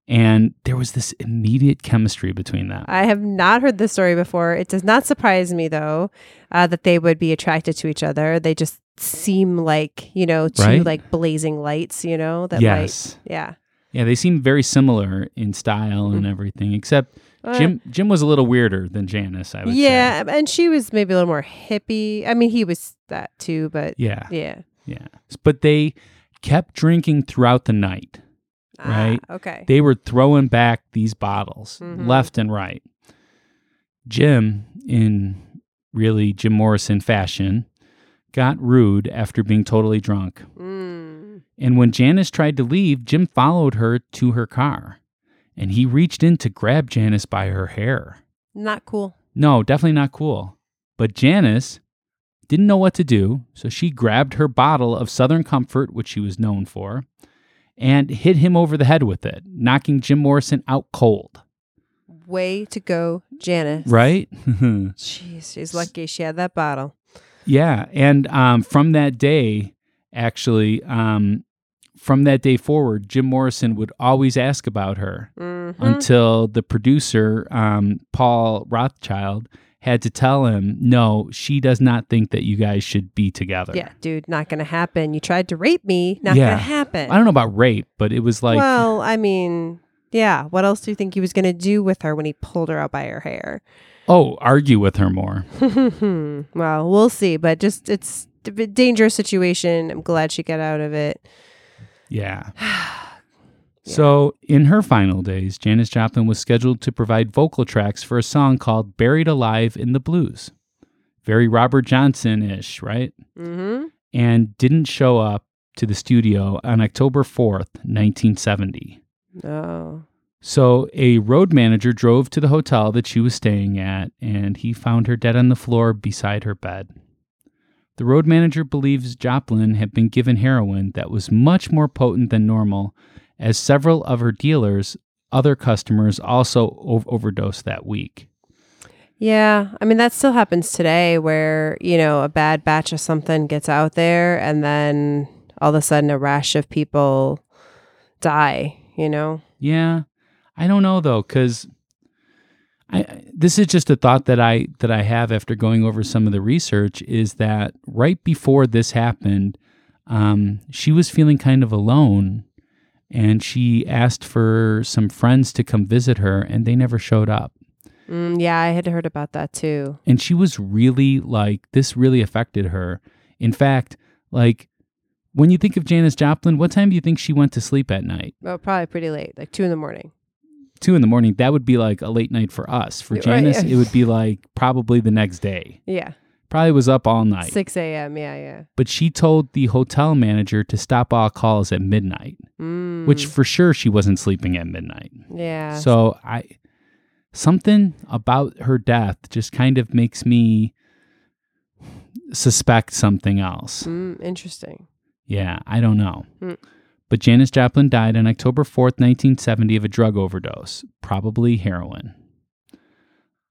and there was this immediate chemistry between them. I have not heard this story before. It does not surprise me though uh, that they would be attracted to each other. They just seem like you know two Right? like blazing lights. You know that yes. might yeah. Yeah, they seem very similar in style and Mm. everything, except Uh, Jim Jim was a little weirder than Janis, I would say. yeah, and she was maybe a little more hippie. I mean, he was that too, but Yeah. yeah. Yeah. But they kept drinking throughout the night. Right. Ah, okay. they were throwing back these bottles Mhm. left and right. Jim, in really Jim Morrison fashion, got rude after being totally drunk. Mm. And when Janis tried to leave, Jim followed her to her car and he reached in to grab Janis by her hair. Not cool. No, definitely not cool. But Janis didn't know what to do, so she grabbed her bottle of Southern Comfort, which she was known for, and hit him over the head with it, knocking Jim Morrison out cold. Way to go, Janis. Right? Jeez, she's lucky she had that bottle. yeah. And um, from that day, actually, um, from that day forward, Jim Morrison would always ask about her Mhm. until the producer, um, Paul Rothchild, had to tell him, no, she does not think that you guys should be together. Yeah, dude, not gonna happen. You tried to rape me. Not Yeah. gonna happen. I don't know about rape, but it was like, well, I mean, yeah. What else do you think he was gonna do with her when he pulled her out by her hair? oh, argue with her more. well, we'll see. But just it's a dangerous situation. I'm glad she got out of it. Yeah. So, in her final days, Janis Joplin was scheduled to provide vocal tracks for a song called Buried Alive in the Blues. Very Robert Johnson ish, right? Mm-hmm. And didn't show up to the studio on October 4th, 1970. Oh, So, a road manager drove to the hotel that she was staying at, and he found her dead on the floor beside her bed. The road manager believes Joplin had been given heroin that was much more potent than normal, as several of her dealers, other customers, also ov- overdosed that week. yeah. I mean, that still happens today, where you know a bad batch of something gets out there, and then all of a sudden a rash of people die. You know. Yeah, I don't know though, because I I- this is just a thought that I that I have after going over some of the research is that right before this happened, um, she was feeling kind of alone, and she asked for some friends to come visit her, and they never showed up. Mm, yeah, I had heard about that too. And she was really like this really affected her. In fact, like when you think of Janis Joplin, what time do you think she went to sleep at night? Well, probably pretty late, like two in the morning. two in the morning, that would be like a late night for us. For Right. Janis, it would be like probably the next day Yeah. Probably was up all night. 6 a.m. Yeah, yeah. But she told the hotel manager to stop all calls at midnight, Mm, which for sure she wasn't sleeping at midnight. yeah. So I something about her death just kind of makes me suspect something else. Mm, interesting. Yeah, I don't know. Hmm. But Janis Joplin died on October 4th, 1970 of a drug overdose, probably heroin.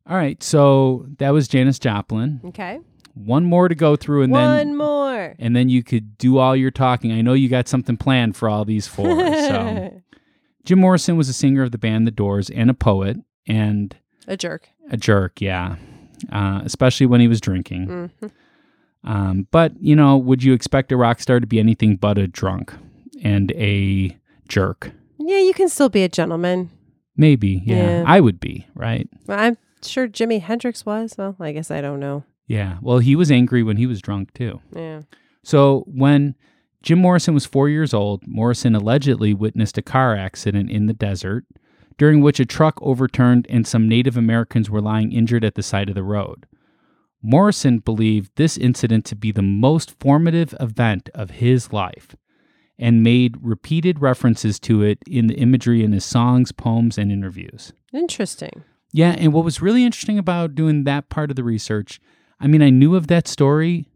All right, so that was Janis Joplin. Okay. One more to go through and One then one more. and then you could do all your talking. I know you got something planned for all these four. so Jim Morrison was a singer of the band The Doors and a poet and a jerk. a jerk, yeah. Uh, especially when he was drinking. hmm Um, but you know, would you expect a rock star to be anything but a drunk and a jerk? Yeah, you can still be a gentleman. Maybe, yeah. Yeah. I would be, right? Well, I'm sure Jimi Hendrix was. Well, I guess I don't know. Yeah. Well, he was angry when he was drunk too. Yeah. So when Jim Morrison was four years old, Morrison allegedly witnessed a car accident in the desert, during which a truck overturned and some Native Americans were lying injured at the side of the road. Morrison believed this incident to be the most formative event of his life and made repeated references to it in the imagery in his songs, poems, and interviews. Interesting. Yeah, and what was really interesting about doing that part of the research, I mean, I knew of that story,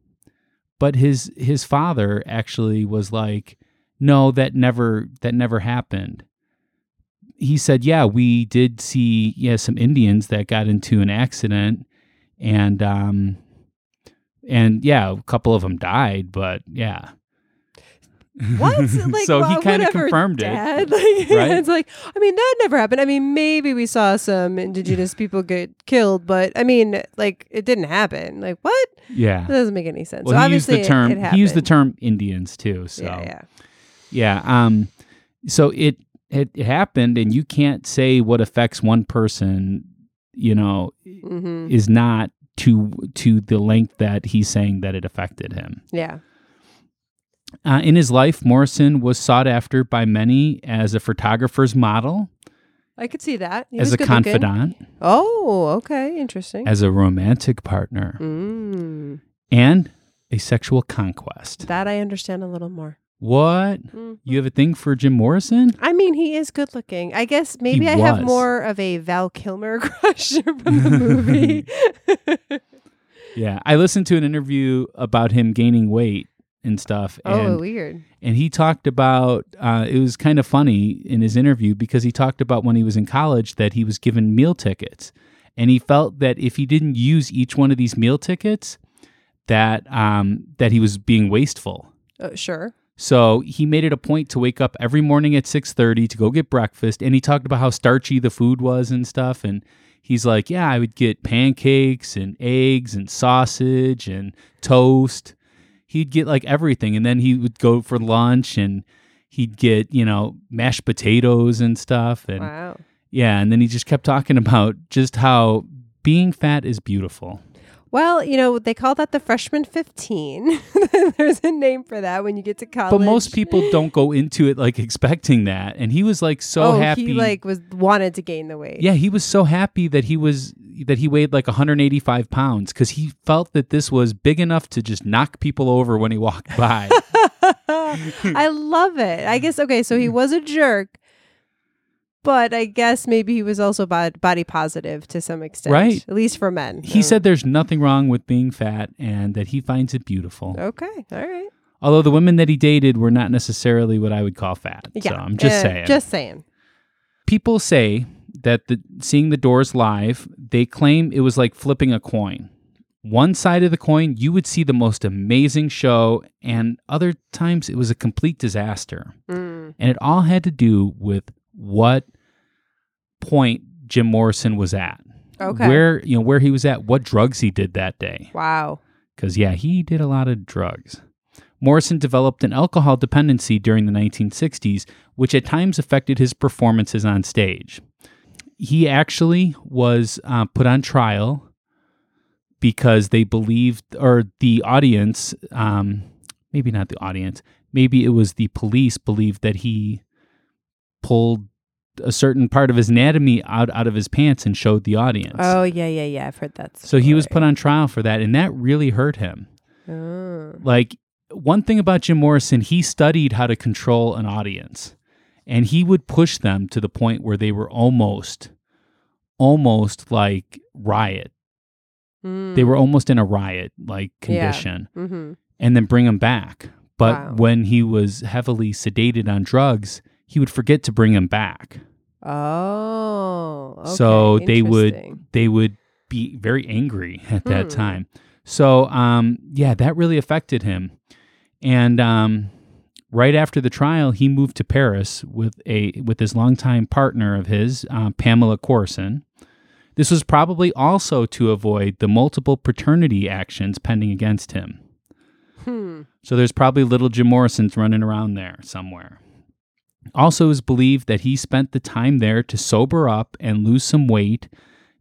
but his his father actually was like, "No, that never that never happened." He said, "Yeah, we did see yeah some Indians that got into an accident, and um, and yeah, a couple of them died, but yeah." What? Like, so he kind of confirmed Dad. it. Like, right? It's like, I mean, that never happened. I mean, maybe we saw some indigenous people get killed, but I mean, like, it didn't happen. Like, what? Yeah. That doesn't make any sense. Well, so he used the term. It, it he used the term Indians too. So Yeah, yeah. Yeah. Um. So it, it it happened, and you can't say what affects one person. You know, hmm is not to to the length that he's saying that it affected him. Yeah. Uh, in his life, Morrison was sought after by many as a photographer's model, I could see that. He as a good looking. confidant, Oh, okay. Interesting. as a romantic partner, Mm, and a sexual conquest. that I understand a little more. What? Mm. You have a thing for Jim Morrison? I mean, he is good looking. I guess maybe I have more of a Val Kilmer crush from the movie. Yeah, I listened to an interview about him gaining weight and stuff, oh, and weird. and he talked about uh, it was kind of funny in his interview because he talked about when he was in college that he was given meal tickets, and he felt that if he didn't use each one of these meal tickets, that um, that he was being wasteful. Oh, sure. So he made it a point to wake up every morning at six thirty to go get breakfast, and he talked about how starchy the food was and stuff. And he's like, "Yeah, I would get pancakes and eggs and sausage and toast. He'd get like everything, and then he would go for lunch and he'd get you know mashed potatoes and stuff. And Wow. yeah, and then he just kept talking about just how being fat is beautiful. Well, you know, they call that the freshman 15. There's a name for that when you get to college. But most people don't go into it like expecting that, and he was like so oh, happy. he like was wanted to gain the weight. Yeah, he was so happy that he was that he weighed like 185 pounds because he felt that this was big enough to just knock people over when he walked by. I love it. I guess okay, so he was a jerk, but I guess maybe he was also body positive to some extent, Right. At least for men. he Oh. said there's nothing wrong with being fat and that he finds it beautiful. "Okay, all right, Although the women that he dated were not necessarily what I would call fat. yeah." So I'm just uh, saying. Just saying. People say that the seeing the doors live, they claim it was like flipping a coin. One side of the coin, you would see the most amazing show, and other times it was a complete disaster. Mm. And it all had to do with what point Jim Morrison was at. Okay. Where, you know, where he was at, what drugs he did that day. Wow. Cuz yeah, he did a lot of drugs. Morrison developed an alcohol dependency during the 1960s, which at times affected his performances on stage. He actually was uh, put on trial because they believed, or the audience, um, maybe not the audience, maybe it was the police believed that he pulled a certain part of his anatomy out out of his pants and showed the audience. Oh yeah, yeah, yeah. I've heard that. so he was put on trial for that, and that really hurt him. Oh. Like one thing about Jim Morrison, he studied how to control an audience, and he would push them to the point where they were almost, almost like riot. They were almost in a riot like Yeah. condition, Mm-hmm. and then bring them back. But Wow. when he was heavily sedated on drugs, he would forget to bring him back. Oh. Okay. So they would they would be very angry at that Hmm. time. So um, yeah, that really affected him. And um, right after the trial, he moved to Paris with a with his longtime partner of his, uh, Pamela Courson. This was probably also to avoid the multiple paternity actions pending against him. Hmm. So there's probably little Jim Morrison's running around there somewhere. Also, it was believed that he spent the time there to sober up and lose some weight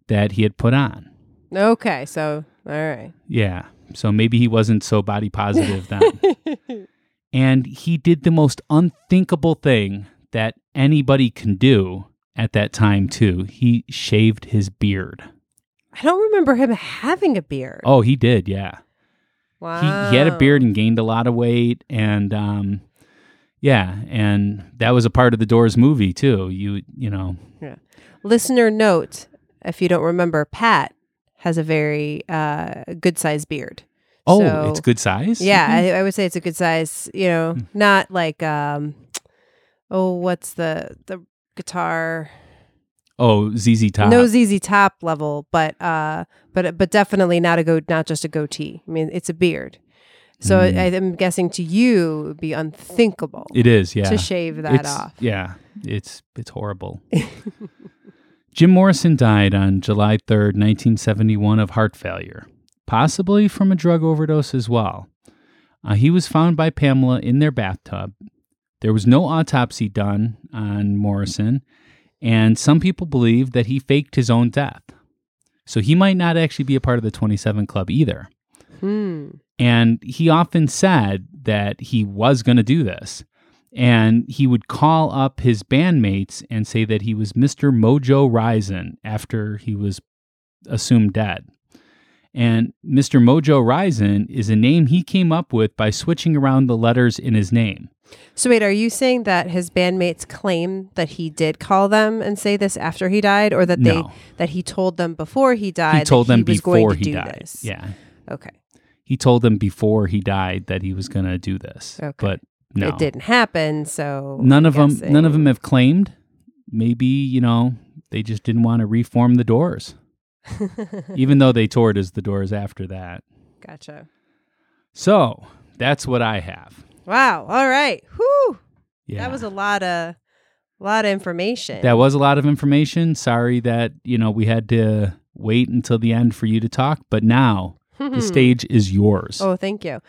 that he had put on. Okay. So all right. Yeah. So maybe he wasn't so body positive then. and he did the most unthinkable thing that anybody can do at that time, too. He shaved his beard. I don't remember him having a beard. Oh, he did. Yeah. wow. he, he had a beard and gained a lot of weight and um yeah and that was a part of the doors movie too you you know Yeah. Listener note: If you don't remember, Pat has a very uh, good sized beard. oh So- it's good size Yeah, I, I would say it's a good size. You know, Hmm. not like um, oh, what's the the guitar? oh zz top No ZZ Top level, but uh, but but definitely not a go, not just a goatee. I mean, it's a beard. So Mm. I, I'm guessing to you it would be unthinkable it is yeah. to shave that it's, off. yeah it's it's horrible. Jim morrison died on july 3rd 1971 of heart failure possibly from a drug overdose as well. Uh, he was found by pamela in their bathtub. There was no autopsy done on morrison and some people believe that he faked his own death. So he might not actually be a part of the 27 club either Hmm. and he often said that he was going to do this. And he would call up his bandmates and say that he was Mr. Mojo Risin' after he was assumed dead. And Mr. Mojo Risin' is a name he came up with by switching around the letters in his name. So wait, are you saying that his bandmates claim that he did call them and say this after he died, or that they No. that he told them before he died? He told that them he was going before to he do died. This? Yeah. Okay. He told them before he died that he was going to do this. Okay. But no. It didn't happen, so none I'm of them none of them have claimed maybe you know they just didn't want to reform the doors even though they toured as the doors after that gotcha. so that's what i have Wow. All right. Whoo. yeah That was a lot of a lot of information. that was a lot of information sorry that you know we had to wait until the end for you to talk but now the stage is yours Oh, thank you.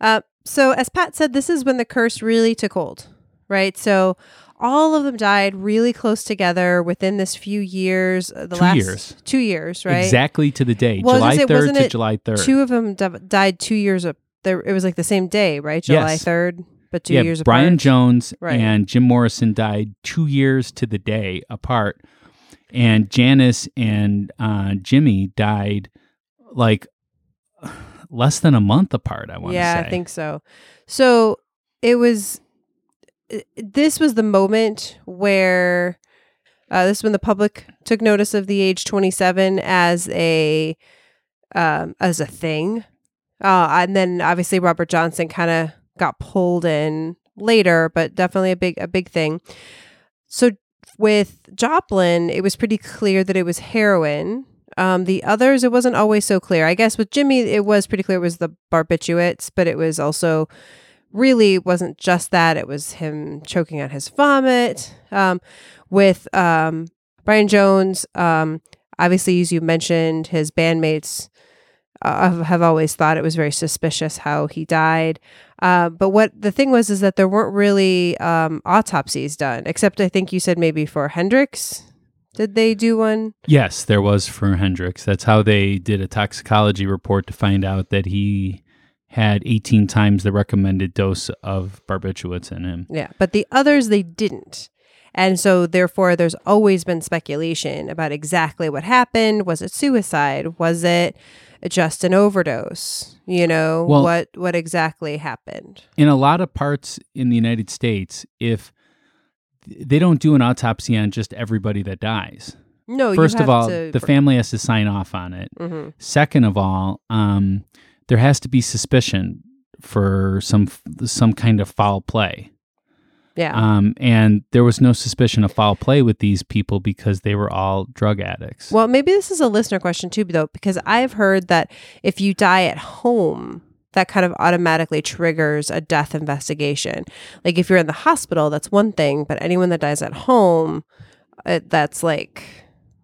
Uh, so, as Pat said, this is when the curse really took hold, right? So, all of them died really close together within this few years. uh, The Two last years. two years, right? exactly to the day Well, july 3rd to july 3rd Two of them di- died two years. Up, there, it was like the same day, right? July Yes. third, but two yeah, years Brian apart. Brian Jones Right. and Jim Morrison died two years to the day apart, and Janis and uh, Jimi died like less than a month apart. I want to say. yeah. I think so. So it was. This was the moment where. Uh, this is when the public took notice of the age 27 as a um, as a thing, uh, and then obviously Robert Johnson kind of got pulled in later, but definitely a big a big thing. So with Joplin, it was pretty clear that it was heroin. Um, the others, it wasn't always so clear. I guess with Jimi, it was pretty clear it was the barbiturates, but it was also really wasn't just that. It was him choking on his vomit. Um, with um, Brian Jones, um, obviously, as you mentioned, his bandmates uh, have- always thought it was very suspicious how he died. Uh, but what the thing was is that there weren't really um, autopsies done, except I think you said maybe for Hendrix. Did they do one? Yes, there was for Hendrix. That's how they did a toxicology report to find out that he had 18 times the recommended dose of barbiturates in him. Yeah, but the others they didn't. And so, therefore, there's always been speculation about exactly what happened. Was it suicide? Was it just an overdose? You know, Well- what what exactly happened? in a lot of parts in the United States, if they don't do an autopsy on just everybody that dies. No, First you have of all, to, the family has to sign off on it. hmm Second of all, um, there has to be suspicion for some some kind of foul play. Yeah. Um, and there was no suspicion of foul play with these people because they were all drug addicts. Well, maybe this is a listener question too, though, because I've heard that if you die at home, that kind of automatically triggers a death investigation. Like if you're in the hospital, that's one thing, but anyone that dies at home, uh, that's like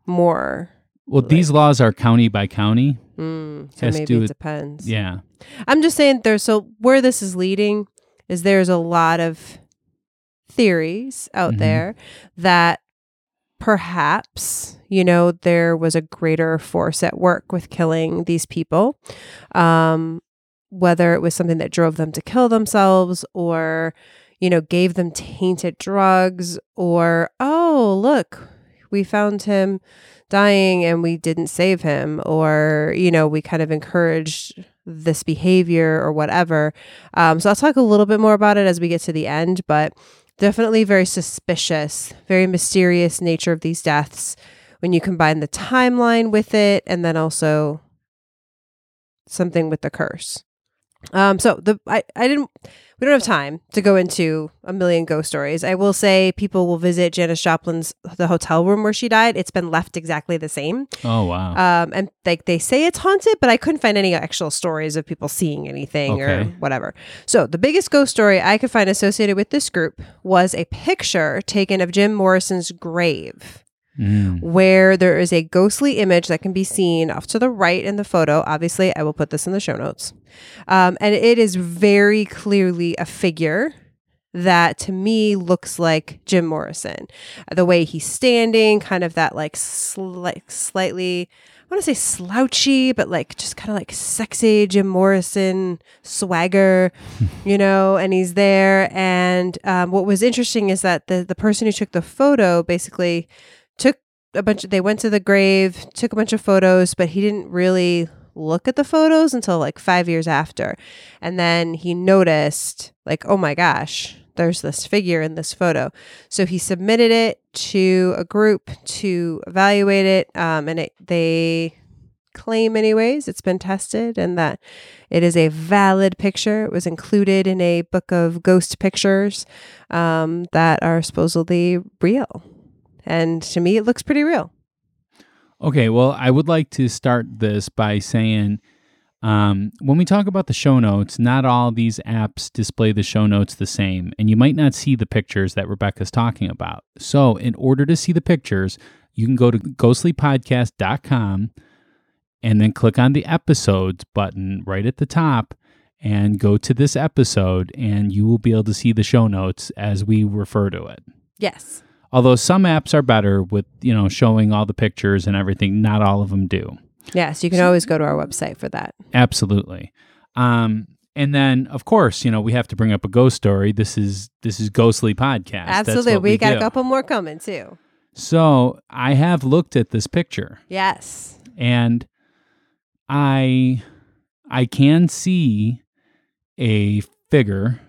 more. well, these laws are county by county. Mm, so maybe it with- depends. Yeah. I'm just saying there's so where this is leading is there's a lot of theories out Mhm. there that perhaps you know there was a greater force at work with killing these people um whether it was something that drove them to kill themselves or you know gave them tainted drugs or oh look we found him dying and we didn't save him or you know we kind of encouraged this behavior or whatever. Um, so i'll talk a little bit more about it as we get to the end but definitely very suspicious very mysterious nature of these deaths when you combine the timeline with it and then also something with the curse um, so the I, I didn't we don't have time to go into a million ghost stories. I will say people will visit Janis Joplin's the hotel room where she died. It's been left exactly the same. Oh wow. Um, and like they say it's haunted, but I couldn't find any actual stories of people seeing anything or whatever. So the biggest ghost story I could find associated with this group was a picture taken of Jim Morrison's grave Mm. where there is a ghostly image that can be seen off to the right in the photo. Obviously, I will put this in the show notes. Um, and it is very clearly a figure that to me looks like Jim Morrison. The way he's standing, kind of that like sli- slightly, I want to say slouchy, but like just kind of like sexy Jim Morrison swagger, you know, and he's there. And um, what was interesting is that the, the person who took the photo basically took a bunch of, they went to the grave, took a bunch of photos, but he didn't really look at the photos until like five years after. And then he noticed, like, oh my gosh, there's this figure in this photo. So he submitted it to a group to evaluate it. Um, and it, they claim, anyways, it's been tested and that it is a valid picture. It was included in a book of ghost pictures um, that are supposedly real. And to me, it looks pretty real. Okay, well, I would like to start this by saying um, when we talk about the show notes, not all these apps display the show notes the same, and you might not see the pictures that Rebecca's talking about. So, in order to see the pictures, you can go to ghostlypodcast.com and then click on the episodes button right at the top and go to this episode, and you will be able to see the show notes as we refer to it. Yes. Although some apps are better with, you know, showing all the pictures and everything, not all of them do. Yes. You can always go to our website for that. Absolutely. Um, and then, of course, you know, we have to bring up a ghost story. This is this is Ghostly Podcast. That's Absolutely. what We, we got do. a couple more coming too. So I have looked at this picture, Yes. and I I can see a figure,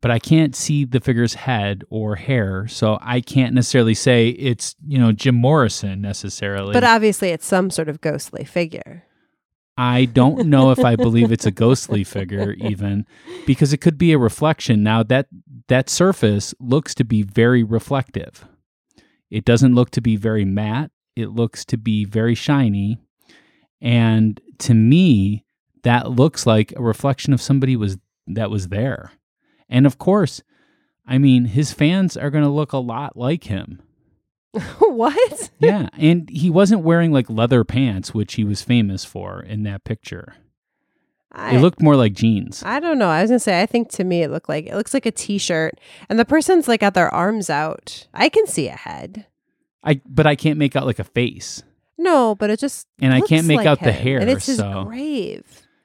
but I can't see the figure's head or hair. So I can't necessarily say it's you know Jim Morrison necessarily. But obviously, it's some sort of ghostly figure. I don't know if I believe it's a ghostly figure even because it could be a reflection. Now that that surface looks to be very reflective. It doesn't look to be very matte. It looks to be very shiny. And to me, that looks like a reflection of somebody was that was there. And of course, I mean, his fans are going to look a lot like him. what? Yeah, and he wasn't wearing like leather pants, which he was famous for in that picture. I, It looked more like jeans. I don't know. I was gonna say. I think to me, it looked like it looks like a T-shirt, and the person's like got their arms out. I can see a head. I but I can't make out like a face. No, but it just And I can't make like out the hair, and it's his so- grave.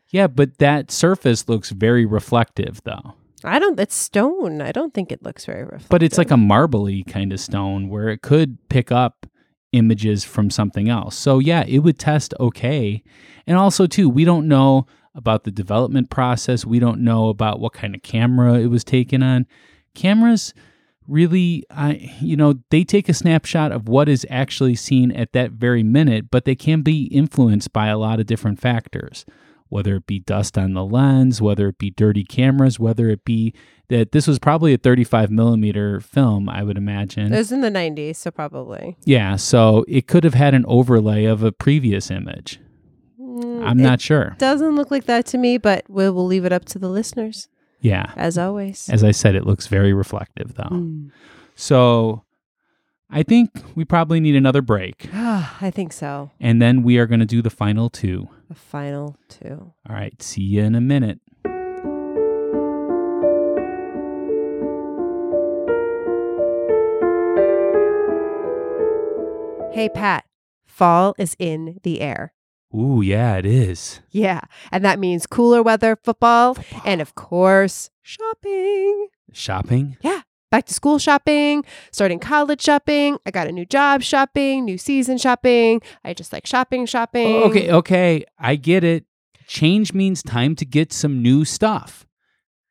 Yeah, but that surface looks very reflective though. I don't. It's stone. I don't think it looks very reflective. but it's like a marbly kind of stone where it could pick up images from something else. So yeah, it would test okay. And also too, we don't know about the development process. We don't know about what kind of camera it was taken on. Cameras really I you know, they take a snapshot of what is actually seen at that very minute, but they can be influenced by a lot of different factors. Whether it be dust on the lens, whether it be dirty cameras, whether it be that this was probably a 35 millimeter film, I would imagine. it was in the '90s, so probably. Yeah, so it could have had an overlay of a previous image. Mm, I'm not sure. Doesn't look like that to me, but we'll we'll leave it up to the listeners Yeah. as always. As I said, it looks very reflective though. Mm. So I think we probably need another break. I think so. And then we are going to do the final two. The final two. All right. See you in a minute. Hey Pat, fall is in the air. Ooh, yeah, it is. Yeah, and that means cooler weather, football, and of course, shopping. Shopping? Back to school shopping, starting college shopping. I got a new job shopping, new season shopping. I just like shopping, shopping. Okay, okay. I get it. Change means time to get some new stuff.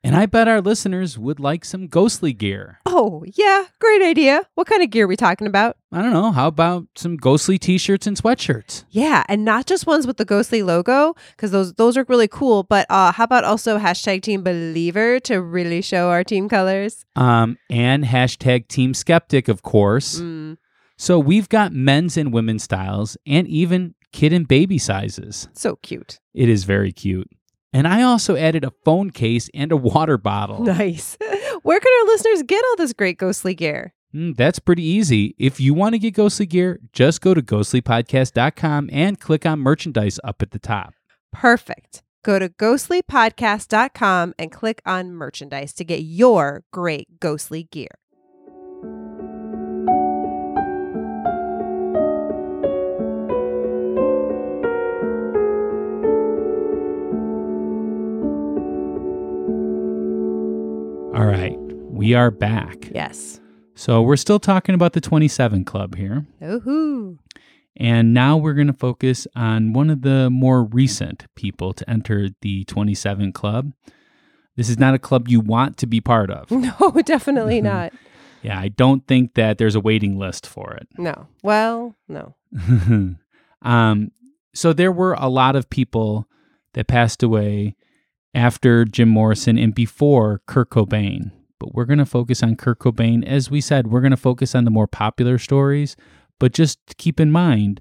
And I bet our listeners would like some ghostly gear. Oh, yeah, great idea. What kind of gear are we talking about? I don't know. How about some ghostly t shirts and sweatshirts? Yeah, and not just ones with the ghostly logo, because those those are really cool. But uh, how about also hashtag Team Believer to really show our team colors? Um, and hashtag Team Skeptic, of course. Mm, So we've got men's and women's styles and even kid and baby sizes. so cute. It is very cute. And I also added a phone case and a water bottle. Nice. Where can our listeners get all this great ghostly gear? Mm, that's pretty easy. If you want to get ghostly gear, just go to ghostlypodcast.com and click on merchandise up at the top. Perfect. Go to ghostlypodcast.com and click on merchandise to get your great ghostly gear. All right, we are back. Yes. So we're still talking about the 27 Club here. Ooh. And now we're going to focus on one of the more recent people to enter the 27 Club. This is not a club you want to be part of. No, definitely not. Yeah, I don't think that there's a waiting list for it. No. Well, no. um, so there were a lot of people that passed away after Jim Morrison and before Kurt Cobain. But we're going to focus on Kurt Cobain. As we said, we're going to focus on the more popular stories. But just keep in mind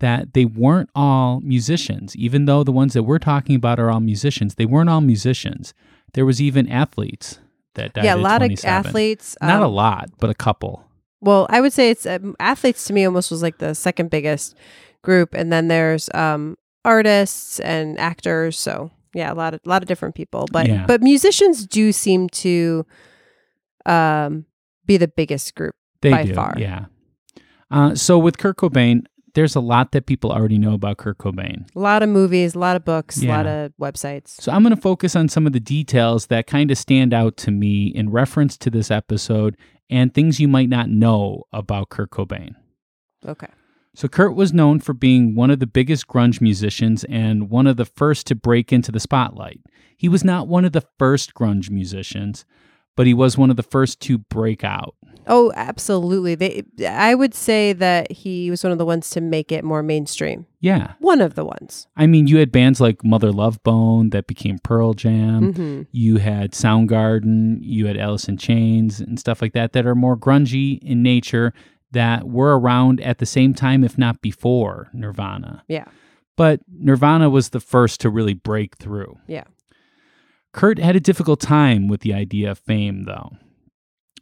that they weren't all musicians. Even though the ones that we're talking about are all musicians, they weren't all musicians. There was even athletes that died. yeah, a lot 27. of athletes. Not a um, lot, but a couple. Well, I would say it's um, athletes to me almost was like the second biggest group, and then there's um, artists and actors. So yeah, a lot of lot of different people, but Yeah. but musicians do seem to um, be the biggest group. They by do, far. yeah. Uh, so with Kurt Cobain, there's a lot that people already know about Kurt Cobain. A lot of movies, a lot of books, a lot of websites. So I'm going to focus on some of the details that kind of stand out to me in reference to this episode and things you might not know about Kurt Cobain. Okay. So Kurt was known for being one of the biggest grunge musicians and one of the first to break into the spotlight. He was not one of the first grunge musicians, but he was one of the first to break out. Oh, absolutely. They, I would say that he was one of the ones to make it more mainstream. Yeah. One of the ones. I mean, you had bands like Mother Love Bone that became Pearl Jam. hmm You had Soundgarden, you had Alice in Chains and stuff like that that are more grungy in nature that were around at the same time, if not before Nirvana. Yeah. But Nirvana was the first to really break through. Yeah. Kurt had a difficult time with the idea of fame, though.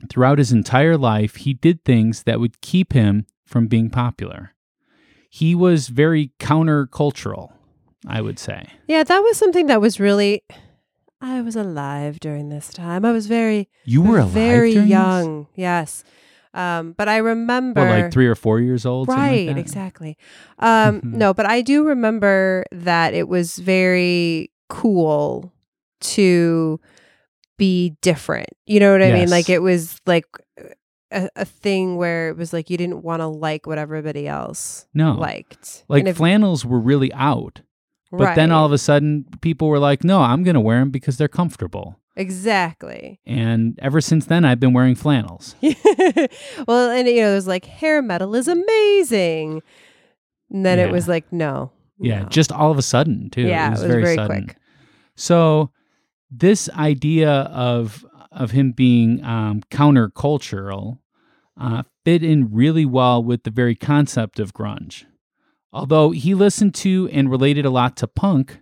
Throughout his entire life, he did things that would keep him from being popular. He was very countercultural, I would say. Yeah, that was something that was really. I was alive during this time. I was very, You were alive very during this? young. Yes, um, but I remember. What, like three or four years old? something like right, exactly. Um, no, but I do remember that it was very cool to be different. You know what I mean? Like it was like a, a thing where it was like you didn't want to like what everybody else No. liked. like if- flannels were really out. But right. then all of a sudden, people were like, no, I'm going to wear them because they're comfortable. Exactly. And ever since then, I've been wearing flannels. well, and you know, it was like hair metal is amazing. And then Yeah. it was like, no. Yeah, no. just all of a sudden, too. yeah, it was, very, sudden. quick. So, this idea of of him being um, countercultural uh, fit in really well with the very concept of grunge. Although he listened to and related a lot to punk,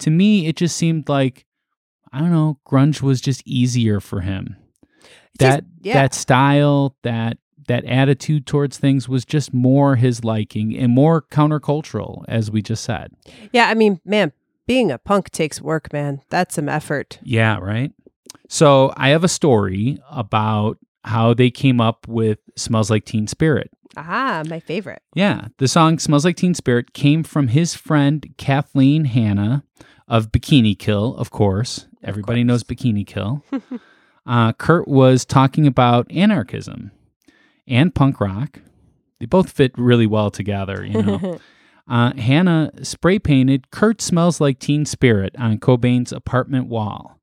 to me it just seemed like I don't know, grunge was just easier for him. It just- That yeah. that style, that that attitude towards things was just more his liking and more countercultural, as we just said. Yeah, I mean, man, being a punk takes work, man. That's some effort. Yeah, right. So I have a story about how they came up with Smells Like Teen Spirit. Ah, my favorite. Yeah, the song Smells Like Teen Spirit came from his friend Kathleen Hanna of Bikini Kill, of course. Everybody knows Bikini Kill. uh, Kurt was talking about anarchism and punk rock. They both fit really well together, you know. uh, Hanna spray painted Kurt Smells Like Teen Spirit on Cobain's apartment wall.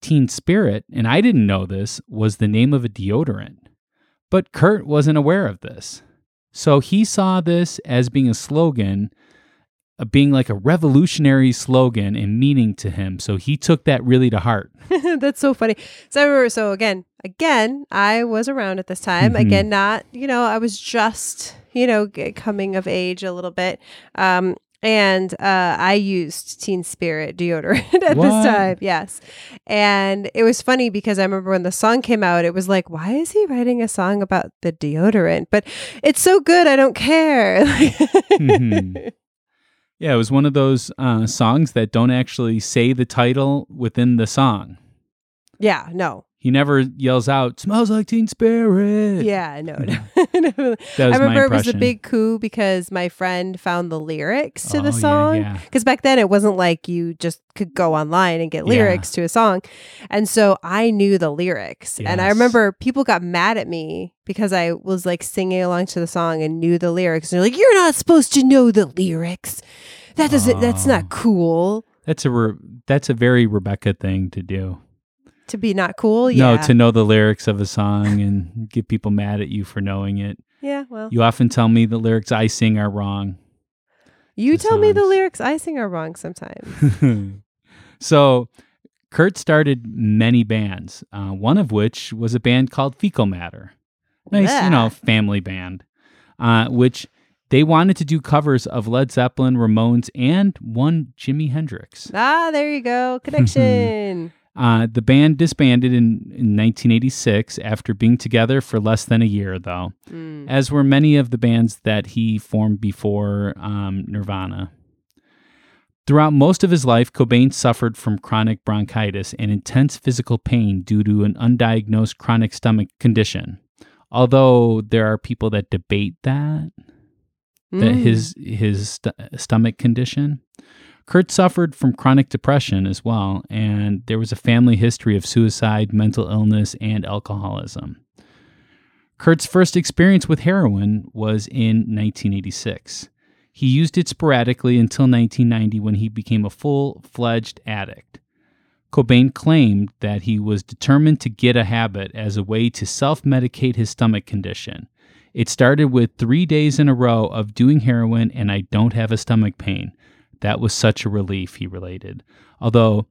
Teen Spirit, and I didn't know this, was the name of a deodorant. But Kurt wasn't aware of this. So he saw this as being a slogan, being like a revolutionary slogan and meaning to him. So he took that really to heart. That's so funny. So I remember, so again, again, I was around at this time. Mhm. Again, not, you know, I was just, you know, coming of age a little bit. Um, and uh, I used Teen Spirit deodorant at What? this time. Yes. And it was funny because I remember when the song came out, it was like, why is he writing a song about the deodorant? But it's so good, I don't care. Mhm. Yeah, it was one of those uh, songs that don't actually say the title within the song. yeah, no. He never yells out, smells like teen spirit. Yeah, no, no. That was I remember my it was a big coup because my friend found the lyrics to Oh, the yeah, song. yeah. Because back then it wasn't like you just could go online and get Yeah. lyrics to a song. And so I knew the lyrics. And I remember people got mad at me because I was like singing along to the song and knew the lyrics. And they're like, you're not supposed to know the lyrics. That doesn't, that's Oh. not cool. That's a re- that's a very Rebecca thing to do. To be not cool. Yeah. No, to know the lyrics of a song and get people mad at you for knowing it. yeah. Well, You often tell me the lyrics I sing are wrong. you tell me the lyrics I sing are wrong sometimes. so, Kurt started many bands, uh, one of which was a band called Fecal Matter. Nice, you know, family band, uh, which they wanted to do covers of Led Zeppelin, Ramones, and one Jimi Hendrix. ah, there you go. Connection. Uh, the band disbanded in, in 1986 after being together for less than a year, though, Mm. as were many of the bands that he formed before um, Nirvana. Throughout most of his life, Cobain suffered from chronic bronchitis and intense physical pain due to an undiagnosed chronic stomach condition. Although there are people that debate that, that Mm. his his st- stomach condition. Kurt suffered from chronic depression as well, and there was a family history of suicide, mental illness, and alcoholism. Kurt's first experience with heroin was in 1986. He used it sporadically until 1990 when he became a full fledged addict. Cobain claimed that he was determined to get a habit as a way to self medicate his stomach condition. It started with three days in a row of doing heroin, and I don't have a stomach pain. That was such a relief, he related. Although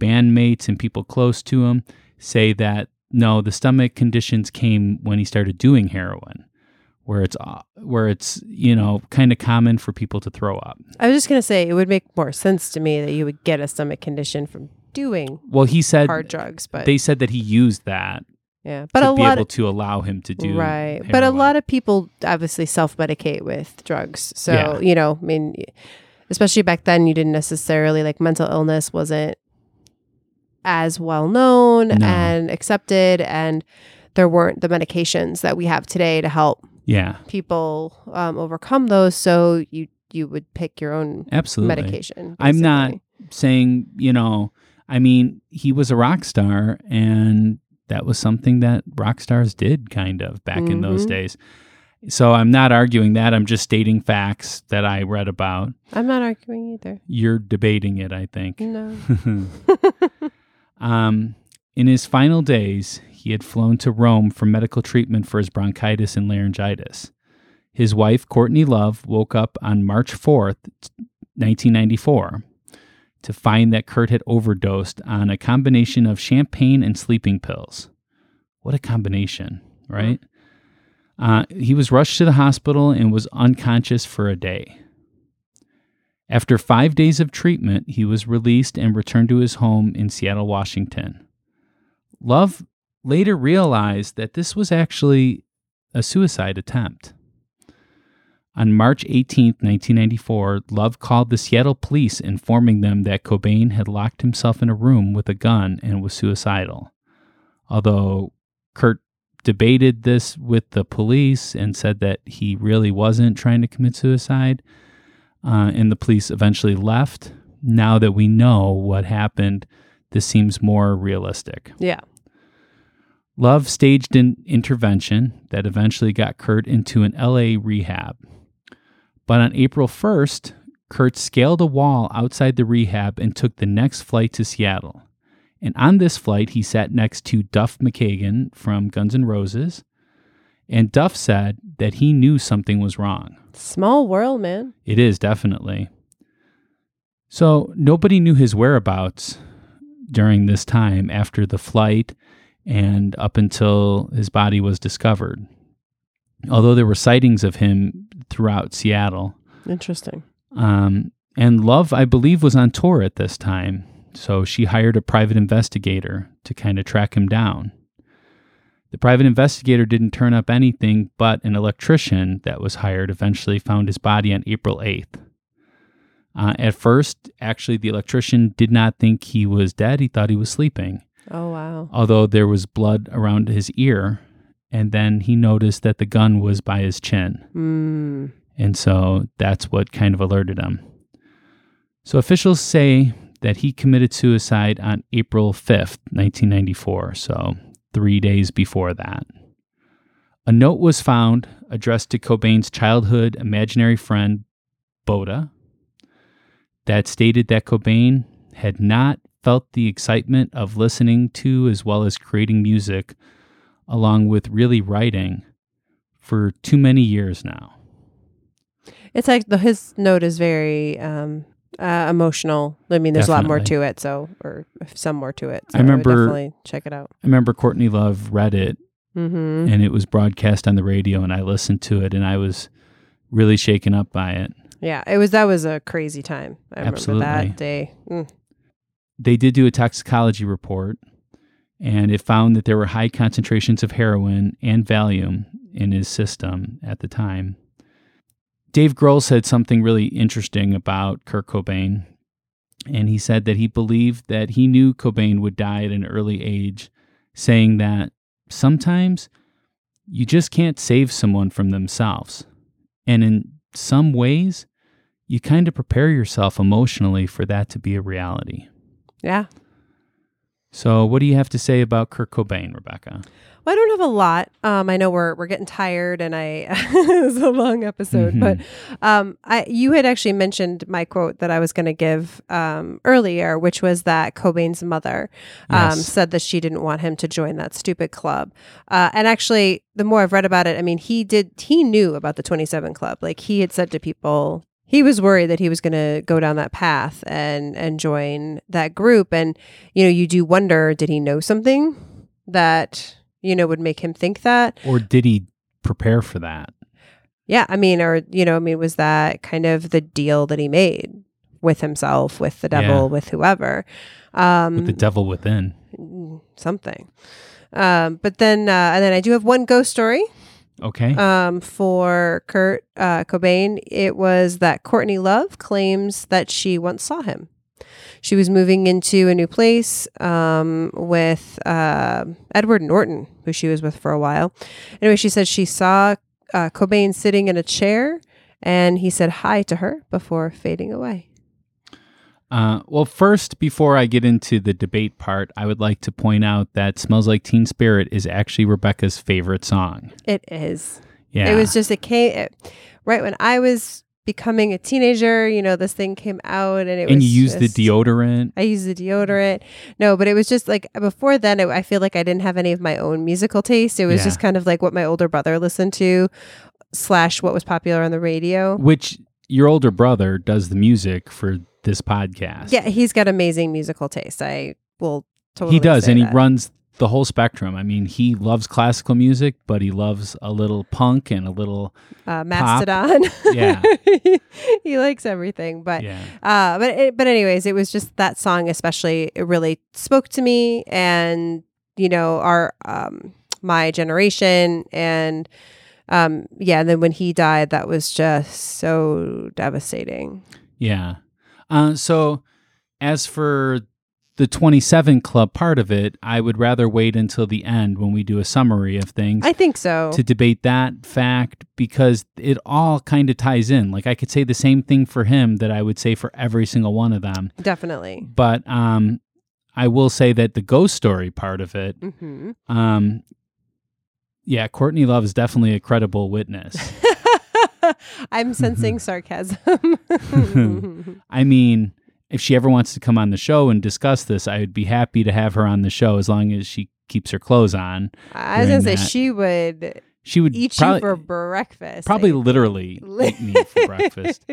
bandmates and people close to him say that no, the stomach conditions came when he started doing heroin, where it's uh, where it's you know kind of common for people to throw up. I was just gonna say it would make more sense to me that you would get a stomach condition from doing Well, he said hard drugs, but they said that he used that yeah, but to a be lot able of, to allow him to do right, but a lot of people obviously self medicate with drugs. So Yeah. you know, I mean, especially back then, you didn't necessarily like mental illness wasn't as well known No. and accepted, and there weren't the medications that we have today to help yeah, people um, overcome those. So you you would pick your own absolutely. medication. I'm not saying you know I mean, he was a rock star, and that was something that rock stars did kind of back in those Mhm. days. So I'm not arguing that. I'm just stating facts that I read about. I'm not arguing either. You're debating it, I think. No. um, in his final days, he had flown to Rome for medical treatment for his bronchitis and laryngitis. His wife, Courtney Love, woke up on March 4th, 1994, to find that Kurt had overdosed on a combination of champagne and sleeping pills. What a combination, right? Uh, he was rushed to the hospital and was unconscious for a day. After five days of treatment, he was released and returned to his home in Seattle, Washington. Love later realized that this was actually a suicide attempt. On March 18, 1994, Love called the Seattle police, informing them that Cobain had locked himself in a room with a gun and was suicidal. Although Kurt debated this with the police and said that he really wasn't trying to commit suicide, uh, and the police eventually left. Now that we know what happened, this seems more realistic. Yeah. Love staged an intervention that eventually got Kurt into an LA rehab. But on April 1st, Kurt scaled a wall outside the rehab and took the next flight to Seattle. And on this flight, he sat next to Duff McKagan from Guns N' Roses. And Duff said that he knew something was wrong. Small world, man. It is definitely. So nobody knew his whereabouts during this time after the flight and up until his body was discovered. Although there were sightings of him throughout Seattle. Interesting. Um, and Love, I believe, was on tour at this time. So she hired a private investigator to kind of track him down. The private investigator didn't turn up anything, but an electrician that was hired eventually found his body on April 8th. Uh, at first, actually, the electrician did not think he was dead. He thought he was sleeping, Oh wow. although there was blood around his ear. And then he noticed that the gun was by his chin. Hmm. And so that's what kind of alerted him. So officials say that he committed suicide on April 5th, 1994, so three days before that. A note was found addressed to Cobain's childhood imaginary friend, Boddah, that stated that Cobain had not felt the excitement of listening to as well as creating music, along with really writing, for too many years now. It's like the his note is very um uh, emotional. I mean, there's a lot more to it, so or some more to it. So I remember- definitely check it out. I remember Courtney Love read it Mm-hmm. and it was broadcast on the radio and I listened to it and I was really shaken up by it. Yeah, it was that was a crazy time. I Absolutely. remember that day. Mm. They did do a toxicology report and it found that there were high concentrations of heroin and Valium in his system at the time. Dave Grohl said something really interesting about Kurt Cobain. And he said that he believed that he knew Cobain would die at an early age, saying that sometimes you just can't save someone from themselves. And in some ways, you kind of prepare yourself emotionally for that to be a reality. Yeah. So, what do you have to say about Kurt Cobain, Rebecca? Well, I don't have a lot. Um, I know we're we're getting tired, and I it was a long episode. Mhm. But um, I you had actually mentioned my quote that I was going to give um, earlier, which was that Cobain's mother um, Yes. said that she didn't want him to join that stupid club. Uh, and actually, the more I've read about it, I mean, he did he knew about the Twenty Seven Club. Like he had said to people. He was worried that he was going to go down that path and and join that group, and you know, you do wonder, did he know something that you know would make him think that? Or did he prepare for that? Yeah, I mean, or you know, I mean, was that kind of the deal that he made with himself, with the devil, Yeah. with whoever, um, With the devil within. mm, something? Um, but then, uh, and then I do have one ghost story Okay. um, for Kurt uh, Cobain. It was that Courtney Love claims that she once saw him. She was moving into a new place um, with uh, Edward Norton, who she was with for a while. Anyway, she said she saw uh, Cobain sitting in a chair and he said hi to her before fading away. Uh, well, first, before I get into the debate part, I would like to point out that "Smells Like Teen Spirit" is actually Rebecca's favorite song. It is. Yeah, It was just it came it, right when I was becoming a teenager. You know, this thing came out, and it and was. you use the deodorant. I used the deodorant. No, but it was just like before then. It, I feel like I didn't have any of my own musical taste. It was Yeah. just kind of like what my older brother listened to, slash what was popular on the radio. which your older brother does the music for this podcast. Yeah, he's got amazing musical taste. I will totally. he does, and he runs the whole spectrum. I mean, he loves classical music, but he loves a little punk and a little uh, Mastodon. Yeah. he likes everything, but yeah. uh, but it, but anyways, it was just that song especially. It really spoke to me, and you know our um my generation, and um yeah. And then when he died, that was just so devastating. Yeah. Uh, so, as for the 27 Club part of it, I would rather wait until the end when we do a summary of things I think so. to debate that fact because it all kind of ties in. Like, I could say the same thing for him that I would say for every single one of them. Definitely. But um, I will say that the ghost story part of it, hmm um, yeah, Courtney Love is definitely a credible witness. I'm sensing mm-hmm. sarcasm. I mean, if she ever wants to come on the show and discuss this, I would be happy to have her on the show as long as she keeps her clothes on. I was gonna During say she would She would eat probably, you for breakfast. probably I- literally eat me for breakfast.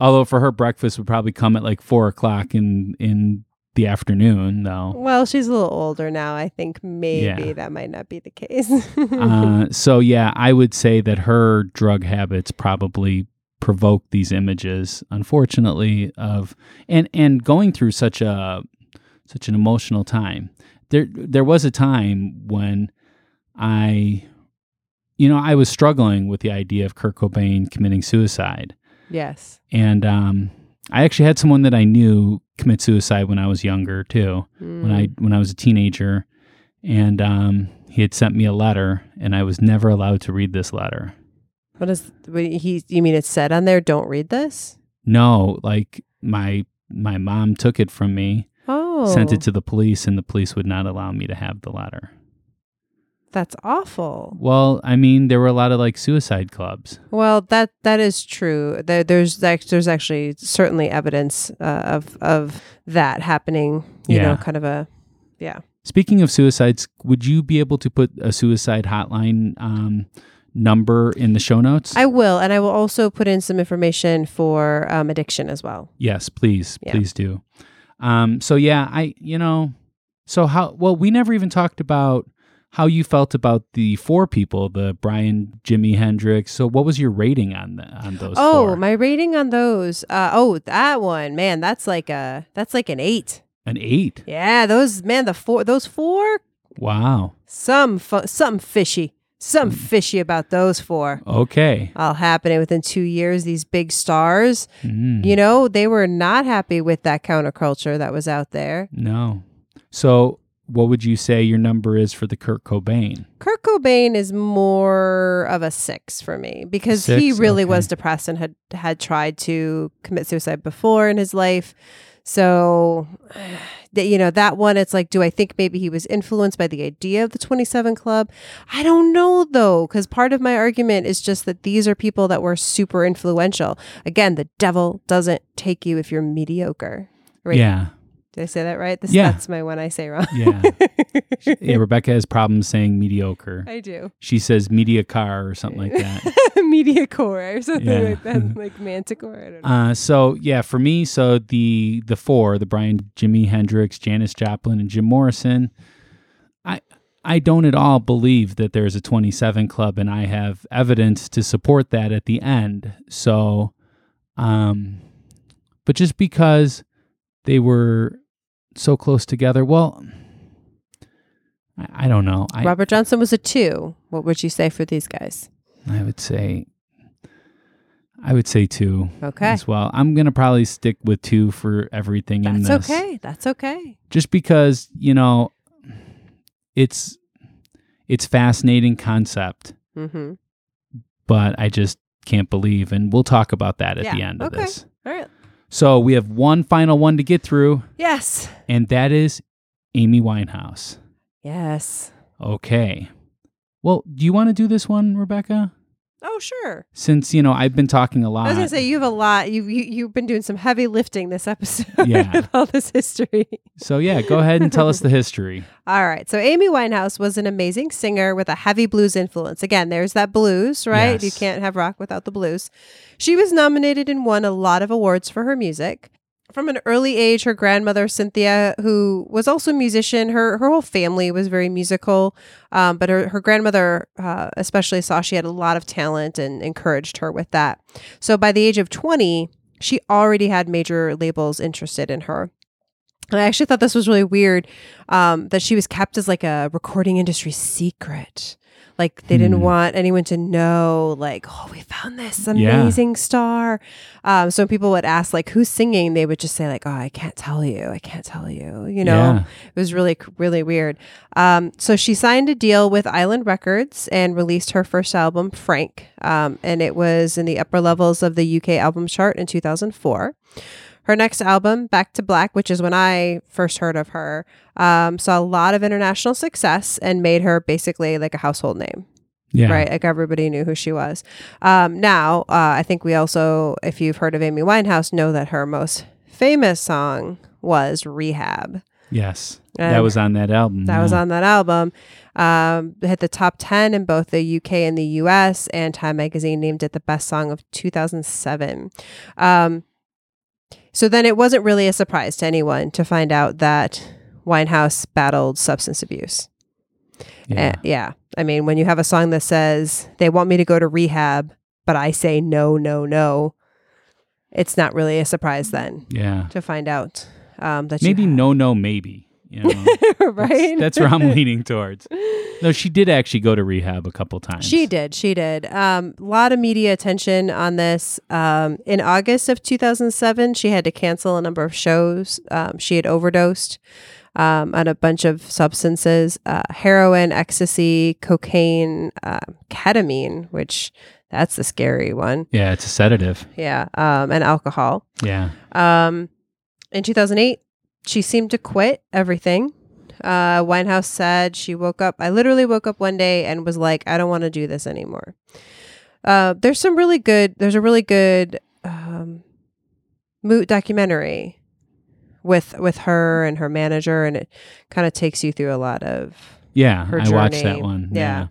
Although for her breakfast would probably come at like four o'clock in in the afternoon, though. Well, she's a little older now. I think maybe Yeah. that might not be the case. Uh, so yeah, I would say that her drug habits probably provoke these images, unfortunately, of and and going through such a such an emotional time. There there was a time when I you know, I was struggling with the idea of Kurt Cobain committing suicide. yes. And um I actually had someone that I knew commit suicide when I was younger too when I Mm. when I was a teenager, and um, he had sent me a letter, and I was never allowed to read this letter. What is he? You mean it said on there? Don't read this. No, like my my mom took it from me, Oh, sent it to the police, and the police would not allow me to have the letter. That's awful. Well, I mean, there were a lot of like suicide clubs. Well, that that is true. There, there's there's actually certainly evidence uh, of of that happening. You Yeah. know, kind of a yeah. Speaking of suicides, would you be able to put a suicide hotline um, number in the show notes? I will, and I will also put in some information for um, addiction as well. Yes, please, Yeah. please do. Um, so yeah, I you know, so how well we never even talked about how you felt about the four people, the Brian, Jimi Hendrix. So what was your rating on the, on those? Oh, four? my rating on those. Uh, oh, that one, man, that's like a that's like an eight. an eight. Yeah, those man, the four, those four, Wow. some fu- something fishy, some Mm. fishy about those four. Okay. All happening within two years. These big stars, Mm, you know, they were not happy with that counterculture that was out there. no. So what would you say your number is for the Kurt Cobain? Kurt Cobain is more of a six for me because he really Okay. was depressed and had had tried to commit suicide before in his life. So, you know, that one, it's like, do I think maybe he was influenced by the idea of the 27 Club? I don't know though, because part of my argument is just that these are people that were super influential. Again, the devil doesn't take you if you're mediocre. Right. Yeah. Did I say that right? This, Yeah. That's my one I say wrong. Yeah. yeah. Rebecca has problems saying mediocre. I do. She says media car or something like that. Media core or something Yeah. like that, like Manticore. I don't know. Uh, so yeah, for me, so the the four, the Brian, Jimi Hendrix, Janis Joplin, and Jim Morrison, I I don't at all believe that there's a 27 club, and I have evidence to support that at the end. So, um, but just because they were so close together, well, I, I don't know. I Robert Johnson was a two. What would you say for these guys? I would say. I would say two Okay. as well. I'm gonna probably stick with two for everything in That's this. okay. That's okay. just because you know it's it's fascinating concept Mm-hmm. but i just can't believe and we'll talk about that at Yeah, the end of okay. this All right. So we have one final one to get through, Yes. and that is Amy Winehouse. Yes. Okay. Well, do you want to do this one, Rebecca? Oh, sure. Since you know I've been talking a lot. I was gonna say you have a lot. You you you've been doing some heavy lifting this episode. Yeah. all this history. So yeah, go ahead and tell us the history. All right. So Amy Winehouse was an amazing singer with a heavy blues influence. Again, there's that blues, right? You can't have rock without the blues. She was nominated and won a lot of awards for her music. From an early age, her grandmother Cynthia, who was also a musician, her her whole family was very musical. Um, but her her grandmother uh, especially saw she had a lot of talent and encouraged her with that. So by the age of twenty, she already had major labels interested in her. And I actually thought this was really weird um, that she was kept as like a recording industry secret. Like they didn't Hmm. want anyone to know, like, oh, we found this Yeah. amazing star. Um, so when people would ask, like, who's singing, they would just say, like, oh, I can't tell you. I can't tell you. You know, Yeah. it was really, really weird. Um, so she signed a deal with Island Records and released her first album, Frank. Um, and it was in the upper levels of the UK album chart in 2004. Her next album, Back to Black, which is when I first heard of her, um, saw a lot of international success and made her basically like a household name, Yeah. right? Like everybody knew who she was. Um, now, uh, I think we also, if you've heard of Amy Winehouse, know that her most famous song was Rehab. Yes. And that was on that album. That was on that album. Um, hit the top 10 in both the UK and the US, and Time Magazine named it the best song of 2007. Um, so then it wasn't really a surprise to anyone to find out that Winehouse battled substance abuse. Yeah. Uh, yeah. I mean, when you have a song that says, they want me to go to rehab, but I say no, no, no, it's not really a surprise then yeah. to find out um, that Maybe no, no, maybe. You know? right? That's, that's where I'm leaning towards. No, she did actually go to rehab a couple times. She did. She did. Um, a lot of media attention on this. Um, in August of 2007, she had to cancel a number of shows. Um, she had overdosed um, on a bunch of substances uh, heroin, ecstasy, cocaine, uh, ketamine, which that's the scary one. Yeah, it's a sedative. Yeah. Um, and alcohol. Yeah. Um, in 2008, she seemed to quit everything. Uh, Winehouse said she woke up. I literally woke up one day and was like, I don't want to do this anymore. Uh, there's some really good. There's a really good um, mo- documentary with with her and her manager, and it kind of takes you through a lot of Yeah. her I journey. watched that one. Yeah.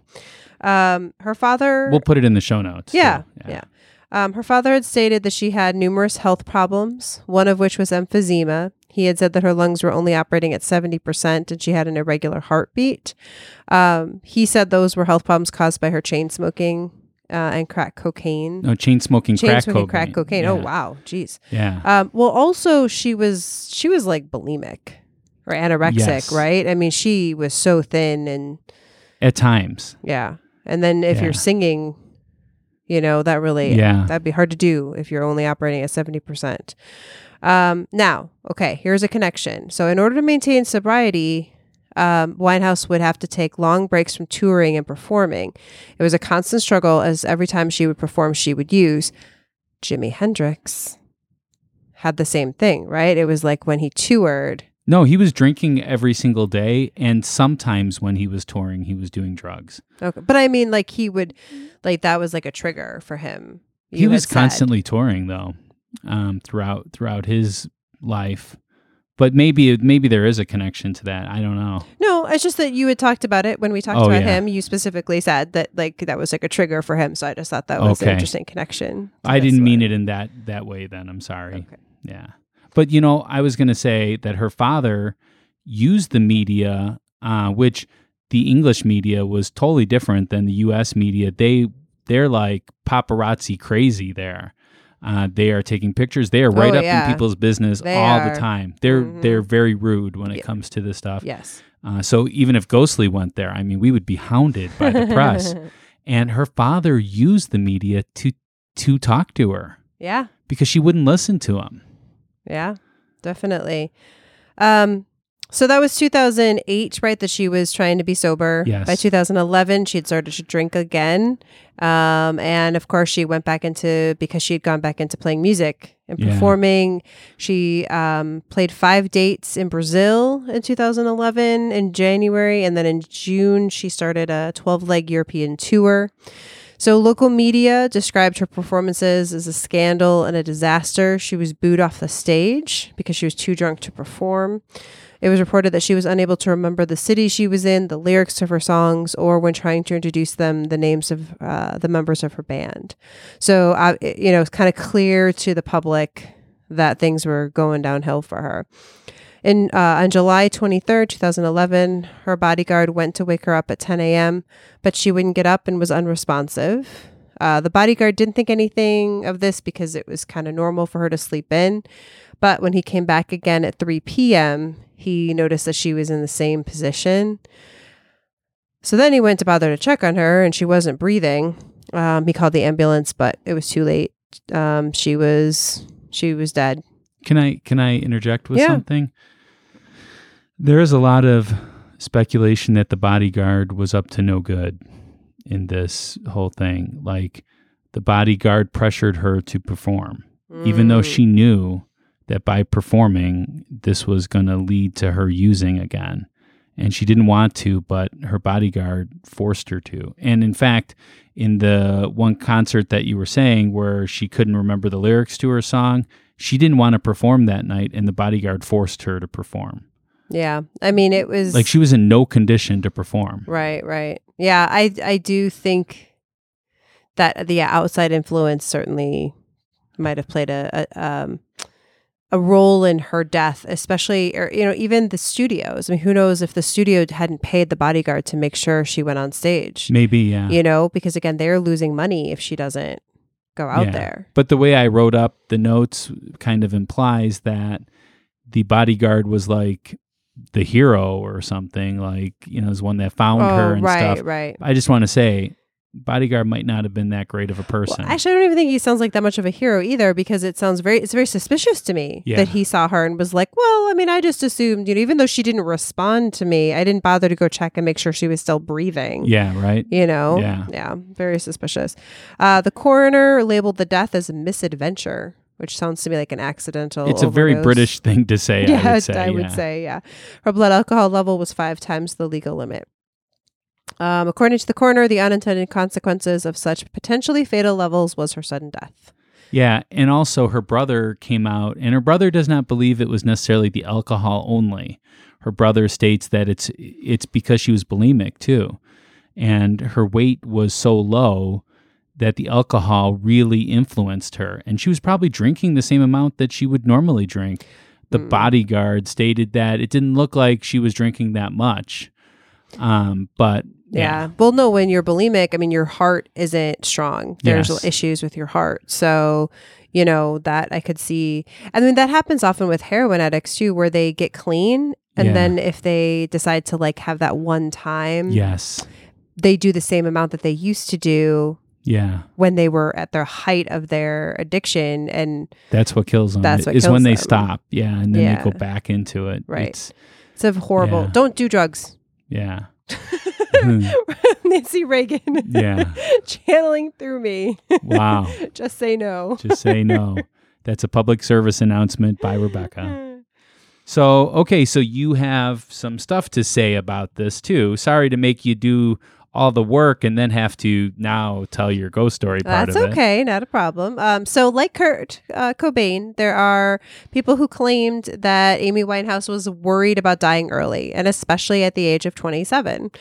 Um, her father. We'll put it in the show notes. Yeah, too. yeah. Um, her father had stated that she had numerous health problems, one of which was emphysema. He had said that her lungs were only operating at 70% and she had an irregular heartbeat. Um, he said those were health problems caused by her chain smoking uh, and crack cocaine. No, chain smoking chain crack smoking cocaine. crack cocaine. Oh, wow. Jeez. Yeah. Um, well, also, she was, she was like bulimic or anorexic, Yes. right? I mean, she was so thin and At times. yeah. And then if Yeah. you're singing, you know, that really Yeah. that'd be hard to do if you're only operating at 70%. Um, now, okay, here's a connection. So in order to maintain sobriety, um, Winehouse would have to take long breaks from touring and performing. It was a constant struggle as every time she would perform, she would use Jimi Hendrix had the same thing, right? It was like when he toured, No, he was drinking every single day, and sometimes when he was touring, he was doing drugs. Okay. But I mean, like he would, like that was like a trigger for him. he was said. constantly touring though, um, throughout throughout his life. But maybe maybe there is a connection to that. I don't know. No, it's just that you had talked about it when we talked Oh, about yeah. him. You specifically said that like that was like a trigger for him. So I just thought that was an interesting connection. I didn't mean it in that that way. Then I'm sorry. Okay. Yeah, but you know, I was going to say that her father used the media, uh, which the English media was totally different than the U.S. media. They they're like paparazzi crazy there. Uh, they are taking pictures. They are right Oh, up yeah. in people's business They all are. the time. They're Mhm. they're very rude when it Yeah. comes to this stuff. Yes. Uh, so even if Ghostly went there, I mean, we would be hounded by the press. And her father used the media to to talk to her yeah. because she wouldn't listen to him. Yeah. Definitely. Um. So that was 2008, right? That she was trying to be sober. Yes. By 2011, she had started to drink again. Um, and of course, she went back into because she had gone back into playing music and Yeah. performing. She um, played five dates in Brazil in 2011 in January. And then in June, she started a 12 leg European tour. So, local media described her performances as a scandal and a disaster. She was booed off the stage because she was too drunk to perform. It was reported that she was unable to remember the city she was in, the lyrics of her songs, or when trying to introduce them, the names of uh, the members of her band. So, uh, it- you know, it's kind of clear to the public that things were going downhill for her. In uh, on July 23rd, 2011, her bodyguard went to wake her up at 10 a.m., but she wouldn't get up and was unresponsive. Uh, the bodyguard didn't think anything of this because it was kind of normal for her to sleep in. But when he came back again at 3 p.m., he noticed that she was in the same position. So then he went to bother to check on her, and she wasn't breathing. Um, he called the ambulance, but it was too late. Um, she was she was dead. Can I can I interject with Yeah. something? There is a lot of speculation that the bodyguard was up to no good in this whole thing. Like the bodyguard pressured her to perform, even though Mm. she knew that by performing, this was going to lead to her using again. And she didn't want to, but her bodyguard forced her to. And in fact, in the one concert that you were saying where she couldn't remember the lyrics to her song, she didn't want to perform that night, and the bodyguard forced her to perform. Yeah, I mean, it was Like she was in no condition to perform. Right, right. Yeah, I I do think that the outside influence certainly might have played a, a um a role in her death, especially or you know even the studios. I mean, who knows if the studio hadn't paid the bodyguard to make sure she went on stage? Maybe, yeah. You know, because again, they're losing money if she doesn't go out Yeah. there. But the way I wrote up the notes kind of implies that the bodyguard was like the hero or something, like, you know, is one that found oh, her oh, and right, stuff. right. I just want to say, bodyguard might not have been that great of a Well, person. actually, I don't even think he sounds like that much of a hero either, because it sounds very, it's very suspicious to me Yeah. that he saw her and was like, well, I mean, I just assumed, you know, even though she didn't respond to me, I didn't bother to go check and make sure she was still breathing. yeah, right? You know? Yeah. Yeah. Very suspicious. Uh, the coroner labeled the death as a misadventure, which sounds to me like an accidental. It's a very. British thing to say, Yeah, I would say. I would yeah. say, yeah. Her blood alcohol level was five times the legal limit. Um, according to the coroner, the unintended consequences of such potentially fatal levels was her sudden death. Yeah, and also her brother came out, and her brother does not believe it was necessarily the alcohol only. Her brother states that it's it's because she was bulimic too, and her weight was so low that the alcohol really influenced her, and she was probably drinking the same amount that she would normally drink. The Mm. bodyguard stated that it didn't look like she was drinking that much, um, but Yeah. Well, no, when you're bulimic, I mean, your heart isn't strong. There's Yes. issues with your heart. So, you know, that I could see. I mean, that happens often with heroin addicts too, where they get clean. And Yeah. then if they decide to like have that one time, yes, they do the same amount that they used to do yeah. when they were at their height of their addiction. And That's what kills them. That's what is when they stop. Yeah, and then Yeah. they go back into it. Right. It's, it's a horrible. Yeah. Don't do drugs. Yeah. Nancy Reagan. Yeah. Channeling through me. Wow. Just say no. Just say no. That's a public service announcement by Rebecca. So, okay, so you have some stuff to say about this too. Sorry to make you do all the work and then have to now tell your ghost story part That's of it. okay, not a problem. Um, so, like Kurt uh, Cobain, there are people who claimed that Amy Winehouse was worried about dying early, and especially at the age of 27.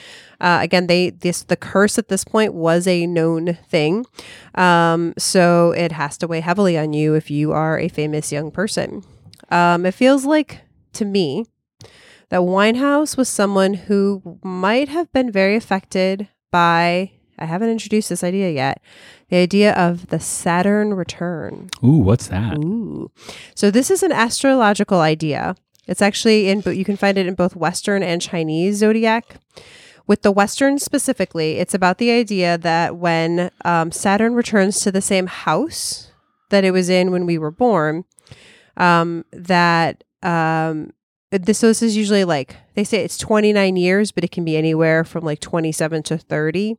Uh, again, they this the curse at this point was a known thing, um, so it has to weigh heavily on you if you are a famous young person. Um, it feels like to me that Winehouse was someone who might have been very affected by. I haven't introduced this idea yet. The idea of the Saturn return. Ooh, what's that? Ooh. So this is an astrological idea. It's actually in, but you can find it in both Western and Chinese zodiac. With the Western specifically, it's about the idea that when um, Saturn returns to the same house that it was in when we were born, um, that um, this, so this is usually like they say it's 29 years, but it can be anywhere from like 27 to 30.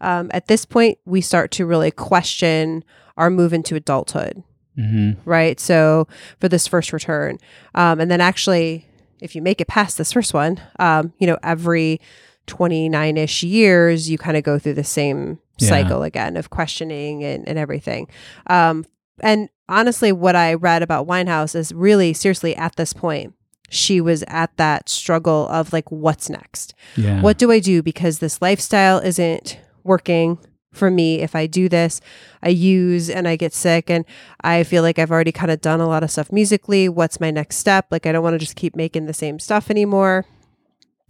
Um, at this point, we start to really question our move into adulthood, hmm right? So for this first return, um, and then actually, if you make it past this first one, um, you know, every 29 ish years, you kind of go through the same Yeah. cycle again of questioning and, and everything. Um, and honestly, what I read about Winehouse is really seriously at this point, she was at that struggle of like, what's next? Yeah. What do I do? Because this lifestyle isn't working for me. If I do this, I use and I get sick and I feel like I've already kind of done a lot of stuff musically. What's my next step? Like, I don't want to just keep making the same stuff anymore.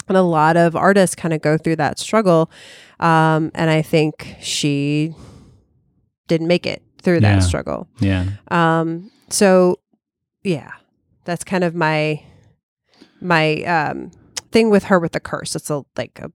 And a lot of artists kind of go through that struggle. Um, and I think she didn't make it through Yeah. that struggle. Yeah. Um, so yeah, that's kind of my my um thing with her with the curse. It's a like a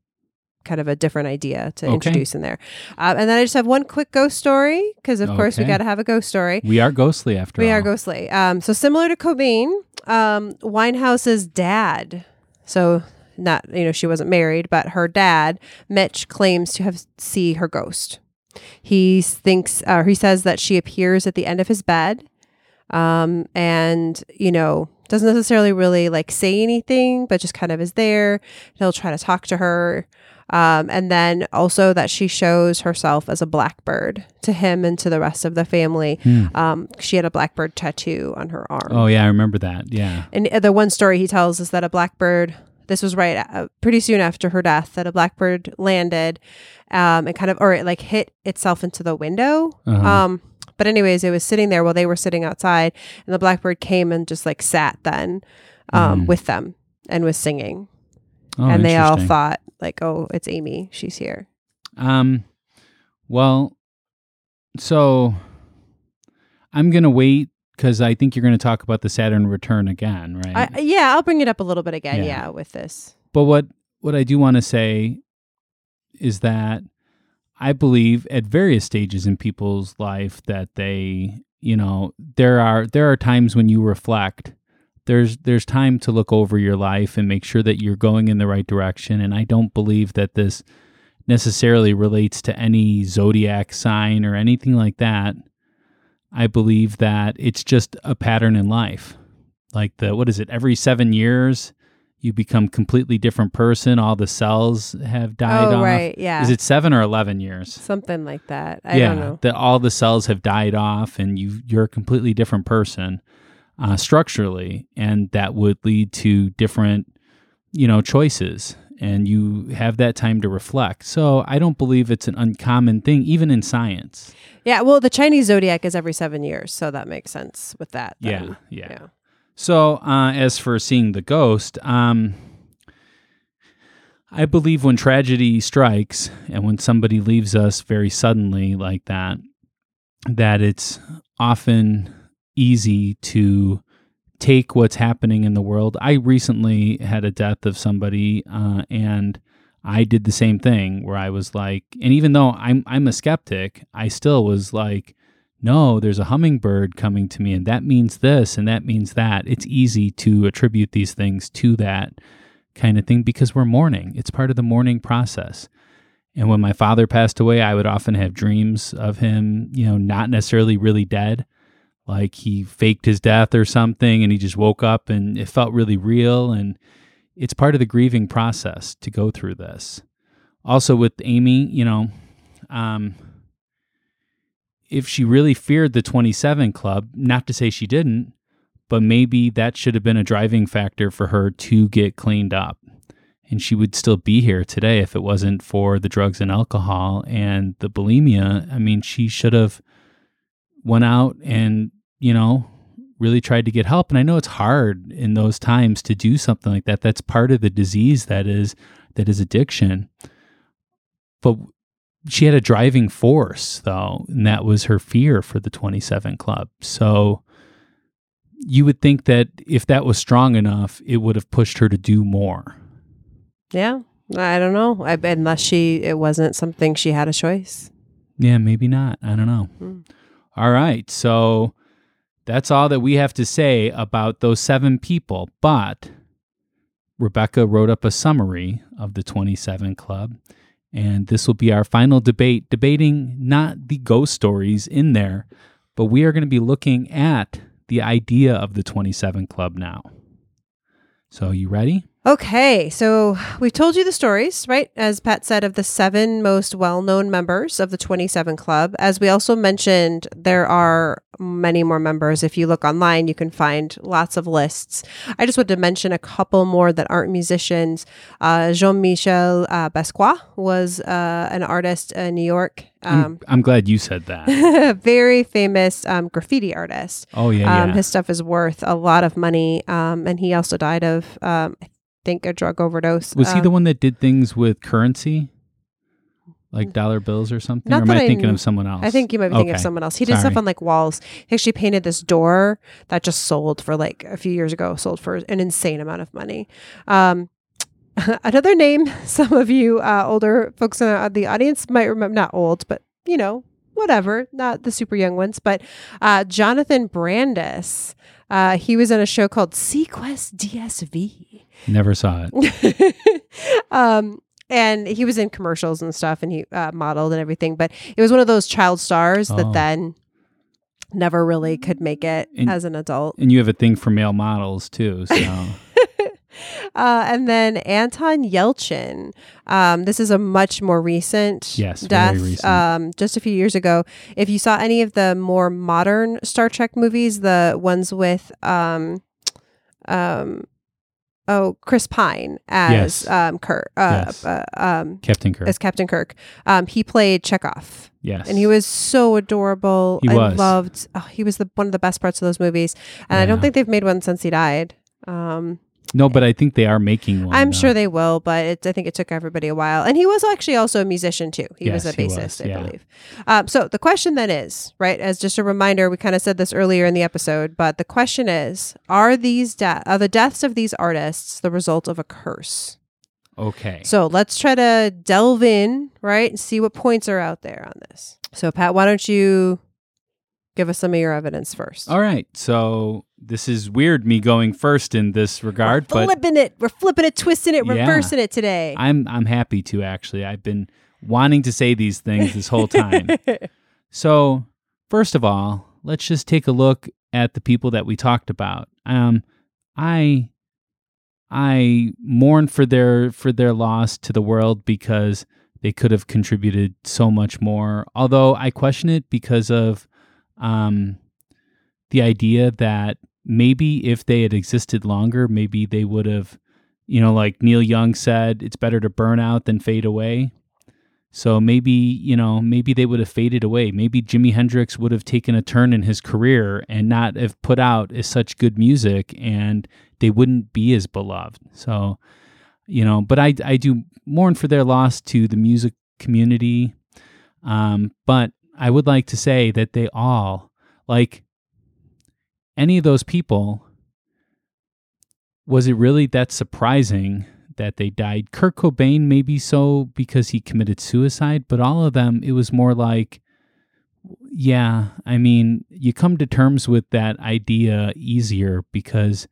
kind of a different idea to Okay. introduce in there. Um, and then I just have one quick ghost story because of course we got to have a ghost story. We are ghostly after We all. are ghostly. Um, so similar to Cobain, um, Winehouse's dad. So not you know she wasn't married, but her dad Mitch claims to have see her ghost. He thinks uh, he says that she appears at the end of his bed, um, and you know doesn't necessarily really like say anything, but just kind of is there. He'll try to talk to her. Um, and then also that she shows herself as a blackbird to him and to the rest of the family. Hmm. Um, she had a blackbird tattoo on her arm. Oh yeah, I remember that. Yeah. And uh, the one story he tells is that a blackbird, this was right uh, pretty soon after her death, that a blackbird landed um, and kind of, or it like hit itself into the window. Uh-huh. Um, but anyways, it was sitting there while they were sitting outside, and the blackbird came and just like sat then um, Mm. with them and was singing, Oh, and they all thought like, "Oh, it's Amy, she's here." Um, well, so I'm gonna wait because I think you're gonna talk about the Saturn return again, right? I, yeah, I'll bring it up a little bit again. Yeah. Yeah, with this. but what what I do want to say is that I believe at various stages in people's life that they, you know, there are there are times when you reflect. There's there's time to look over your life and make sure that you're going in the right direction. And I don't believe that this necessarily relates to any zodiac sign or anything like that. I believe that it's just a pattern in life. Like the what is it? Every 7 years you become completely different person. All the cells have died oh, off. right, yeah, Is it 7 or 11 years? something like that? I yeah, don't know. that all the cells have died off and you you're a completely different person uh, structurally and that would lead to different you know choices and you have that time to reflect. So I don't believe it's an uncommon thing even in science. Yeah, well, the Chinese zodiac is every seven years, so that makes sense with that. Yeah, yeah. yeah. So, uh, as for seeing the ghost, um, I believe when tragedy strikes and when somebody leaves us very suddenly like that, that it's often easy to take what's happening in the world. I recently had a death of somebody, uh, and I did the same thing where I was like, and even though I'm I'm a skeptic, I still was like, no, there's a hummingbird coming to me, and that means this, and that means that. It's easy to attribute these things to that kind of thing because we're mourning. It's part of the mourning process. And when my father passed away, I would often have dreams of him, you know, not necessarily really dead, like he faked his death or something, and he just woke up and it felt really real. And it's part of the grieving process to go through this. Also, with Amy, you know, um, if she really feared the 27 club, not to say she didn't, but maybe that should have been a driving factor for her to get cleaned up. And she would still be here today if it wasn't for the drugs and alcohol and the bulimia. I mean, she should have went out and, you know, really tried to get help. And I know it's hard in those times to do something like that. That's part of the disease that is that is addiction. But she had a driving force though, and that was her fear for the 27 club. So you would think that if that was strong enough, it would have pushed her to do more. Yeah. I don't know. I, unless she, it wasn't something she had a choice. Yeah, maybe not. I don't know. Hmm. All right. So that's all that we have to say about those seven people. But Rebecca wrote up a summary of the 27 Club, and this will be our final debate, debating not the ghost stories in there, but we are going to be looking at the idea of the 27 Club now. So, are you ready? Okay, so we've told you the stories, right? As Pat said, of the seven most well known members of the 27 Club. As we also mentioned, there are many more members. If you look online, you can find lots of lists. I just want to mention a couple more that aren't musicians. Uh, Jean Michel uh, Basquiat was uh, an artist in New York. I'm, Um, I'm glad you said that. very famous um, graffiti artist. Oh, yeah, Um, yeah. his stuff is worth a lot of money. Um, and he also died of, um, I think, a drug overdose. Was he Um, the one that did things with currency? Like dollar bills or something? Or am I I thinking kn- of someone else? I think you might be thinking of someone else. He did stuff on like walls. He actually painted this door that just sold for like a few years ago, sold for an insane amount of money. Um, another name, some of you uh, older folks in the- the audience might remember, not old, but you know, whatever, not the super young ones, but uh, Jonathan Brandis. Uh, he was in a show called seaQuest DSV. Never saw it. um, and he was in commercials and stuff, and he uh, modeled and everything. But it was one of those child stars Oh. that then never really could make it And- as an adult. And you have a thing for male models too. So Uh, and then Anton Yelchin. Um, this is a much more recent Yes, very death, recent. Um, just a few years ago. If you saw any of the more modern Star Trek movies, the ones with um, um, oh Chris Pine as Yes. um, Kirk, uh, Yes. uh, um, Captain Kirk. as Captain Kirk. Um, he played Chekov, yes. and he was so adorable. He I was. loved. Oh, he was the one of the best parts of those movies, and I don't think they've made one since he died. Um, No, but I think they are making one. I'm sure they will, but it, I think it took everybody a while. And he was actually also a musician too. He was a he was, bassist, I yeah. believe. Um, so the question then is, right, as just a reminder, we kind of said this earlier in the episode, but the question is, are these de- are the deaths of these artists the result of a curse? Okay. So let's try to delve in, right, and see what points are out there on this. So Pat, why don't you give us some of your evidence first? All right. So this is weird me going first in this regard, We're flipping it, we're flipping it, twisting it, Yeah. reversing it today. I'm I'm happy to actually. I've been wanting to say these things this whole time. So, first of all, let's just take a look at the people that we talked about. Um, I I mourn for their for their loss to the world because they could have contributed so much more. Although I question it because of um, the idea that maybe if they had existed longer, maybe they would have, you know, like Neil Young said, it's better to burn out than fade away. So maybe, you know, maybe they would have faded away. Maybe Jimi Hendrix would have taken a turn in his career and not have put out as such good music and they wouldn't be as beloved. So, you know, but I, I do mourn for their loss to the music community. Um, but I would like to say that they all, like any of those people, was it really that surprising that they died? Kurt Cobain, maybe so because he committed suicide, but all of them, it was more like, yeah, I mean, you come to terms with that idea easier because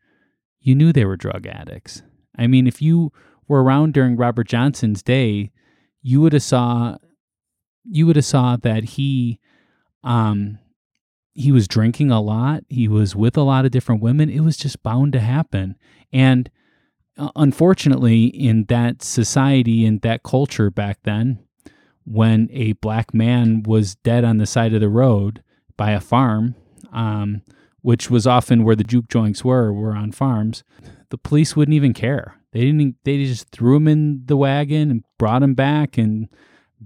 you knew they were drug addicts. I mean, if you were around during Robert Johnson's day, you would have saw you would have saw that he um he was drinking a lot, he was with a lot of different women. It was just bound to happen. And uh, unfortunately in that society in that culture back then when a black man was dead on the side of the road by a farm um which was often where the juke joints were, were on farms. The police wouldn't even care. They didn't. They just threw him in the wagon and brought him back and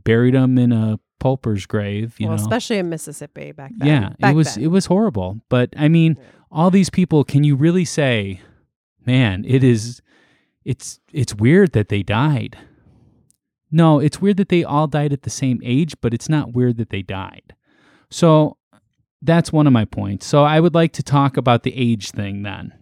buried them in a pulper's grave. You well, know, especially in Mississippi back then. yeah, Back it was then. it was horrible. But I mean, all these people. Can you really say, man? It is. It's it's weird that they died. No, it's weird that they all died at the same age, but it's not weird that they died. So that's one of my points. So I would like to talk about the age thing then.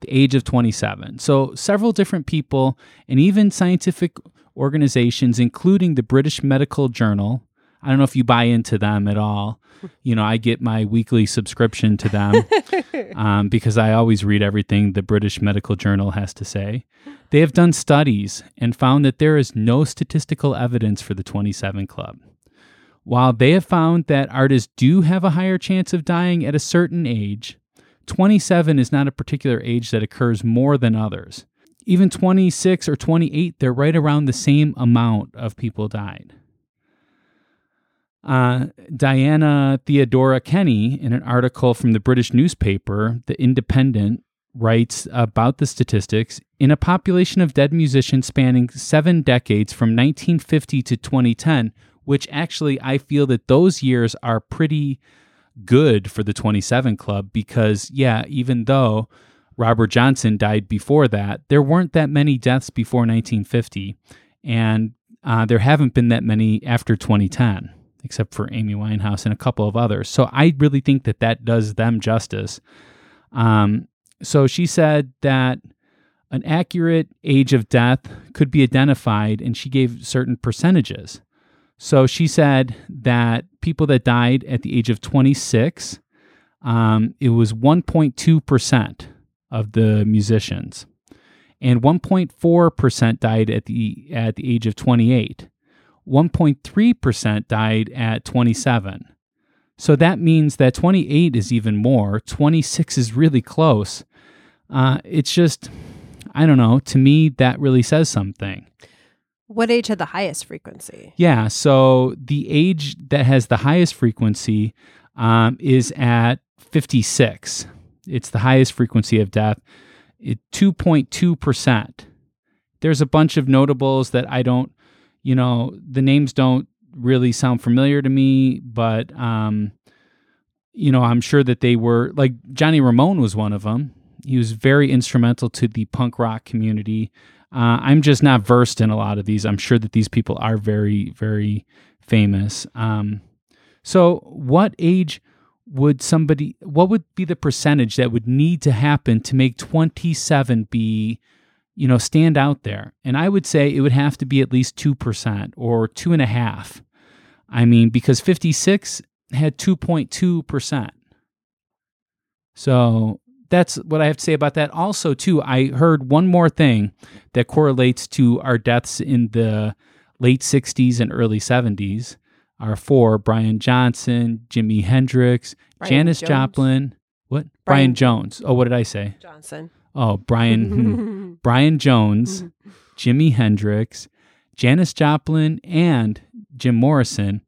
The age of 27. So several different people and even scientific organizations, including the British Medical Journal, I don't know if you buy into them at all. You know, I get my weekly subscription to them um, because I always read everything the British Medical Journal has to say. They have done studies and found that there is no statistical evidence for the 27 Club. While they have found that artists do have a higher chance of dying at a certain age, 27 is not a particular age that occurs more than others. Even 26 or 28, they're right around the same amount of people died. Uh, Dianna Theadora Kenny, in an article from the British newspaper, The Independent, writes about the statistics in a population of dead musicians spanning seven decades from 1950 to 2010, which actually I feel that those years are pretty good for the 27 Club because, yeah, even though Robert Johnson died before that, there weren't that many deaths before 1950, and uh, there haven't been that many after 2010 except for Amy Winehouse and a couple of others. So I really think that that does them justice. Um, so she said that an accurate age of death could be identified, and she gave certain percentages. So she said that people that died at the age of 26, um, it was 1.2% of the musicians, and 1.4% died at the at the age of 28. 1.3% died at 27. So that means that 28 is even more. 26 is really close. Uh, it's just, I don't know. To me, that really says something. What age had the highest frequency? Yeah. So the age that has the highest frequency um, is at 56. It's the highest frequency of death. 2.2%. There's a bunch of notables that I don't you know, the names don't really sound familiar to me, but um, you know, I'm sure that they were like Johnny Ramone was one of them. He was very instrumental to the punk rock community. Uh, I'm just not versed in a lot of these. I'm sure that these people are very, very famous. Um, so, what age would somebody? What would be the percentage that would need to happen to make 27 be you know, stand out there. And I would say it would have to be at least 2% or two and a half. I mean, because 56 had 2.2%. So that's what I have to say about that. Also, too, I heard one more thing that correlates to our deaths in the late 60s and early 70s are four Brian Johnson, Jimi Hendrix, Brian Janis Jones. Joplin. What? Brian, Brian Jones. Oh, what did I say? Johnson. Oh, Brian, hmm. Brian Jones, Jimi Hendrix, Janis Joplin, and Jim Morrison.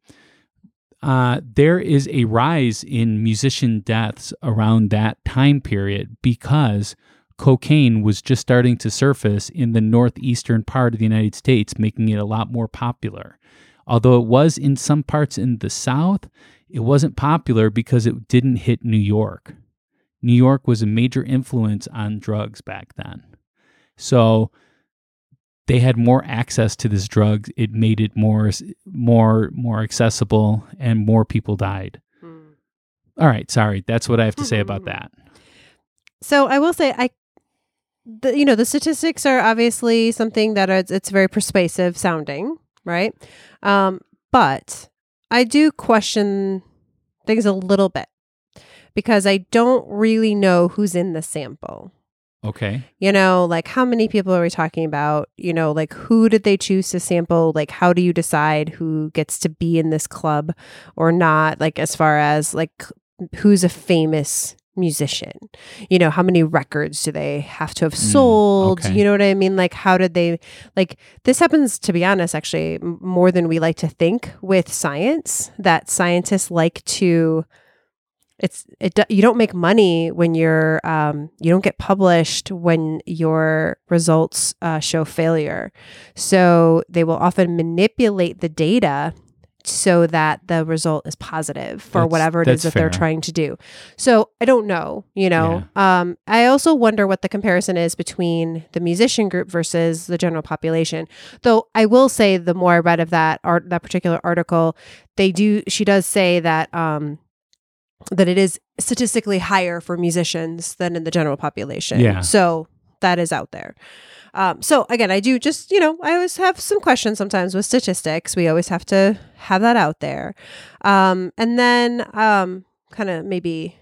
Uh, there is a rise in musician deaths around that time period because cocaine was just starting to surface in the northeastern part of the United States, making it a lot more popular. Although it was in some parts in the South, it wasn't popular because it didn't hit New York. New York was a major influence on drugs back then. So they had more access to this drug. It made it more more more accessible and more people died. Hmm. All right, sorry. That's what I have to say about that. So I will say I the, you know the statistics are obviously something that it's very persuasive sounding, right? Um, but I do question things a little bit because I don't really know who's in the sample. Okay. You know, like how many people are we talking about? You know, like who did they choose to sample? Like how do you decide who gets to be in this club or not? Like as far as like who's a famous musician? You know, how many records do they have to have mm, sold? Mm, okay. You know what I mean? Like how did they like this happens to be honest actually more than we like to think with science that scientists like to it's it you don't make money when you're um, you don't get published when your results uh, show failure so they will often manipulate the data so that the result is positive for that's, whatever it is that fair. they're trying to do so i don't know you know yeah. um, i also wonder what the comparison is between the musician group versus the general population though i will say the more i read of that art that particular article they do she does say that um, that it is statistically higher for musicians than in the general population. Yeah. So that is out there. Um, so again, I do just, you know, I always have some questions sometimes with statistics. We always have to have that out there. Um, and then um, kind of maybe,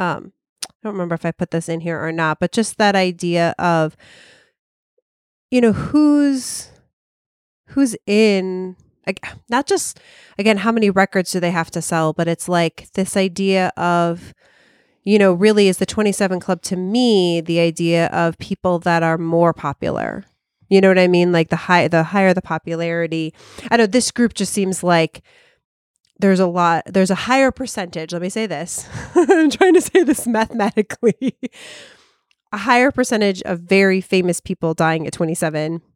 um, I don't remember if I put this in here or not, but just that idea of, you know, who's who's in like not just again how many records do they have to sell, but it's like this idea of you know, really is the 27 Club to me the idea of people that are more popular. You know what I mean? Like the high, the higher the popularity. I know this group just seems like there's a lot, there's a higher percentage. Let me say this. I'm trying to say this mathematically. a higher percentage of very famous people dying at 27 or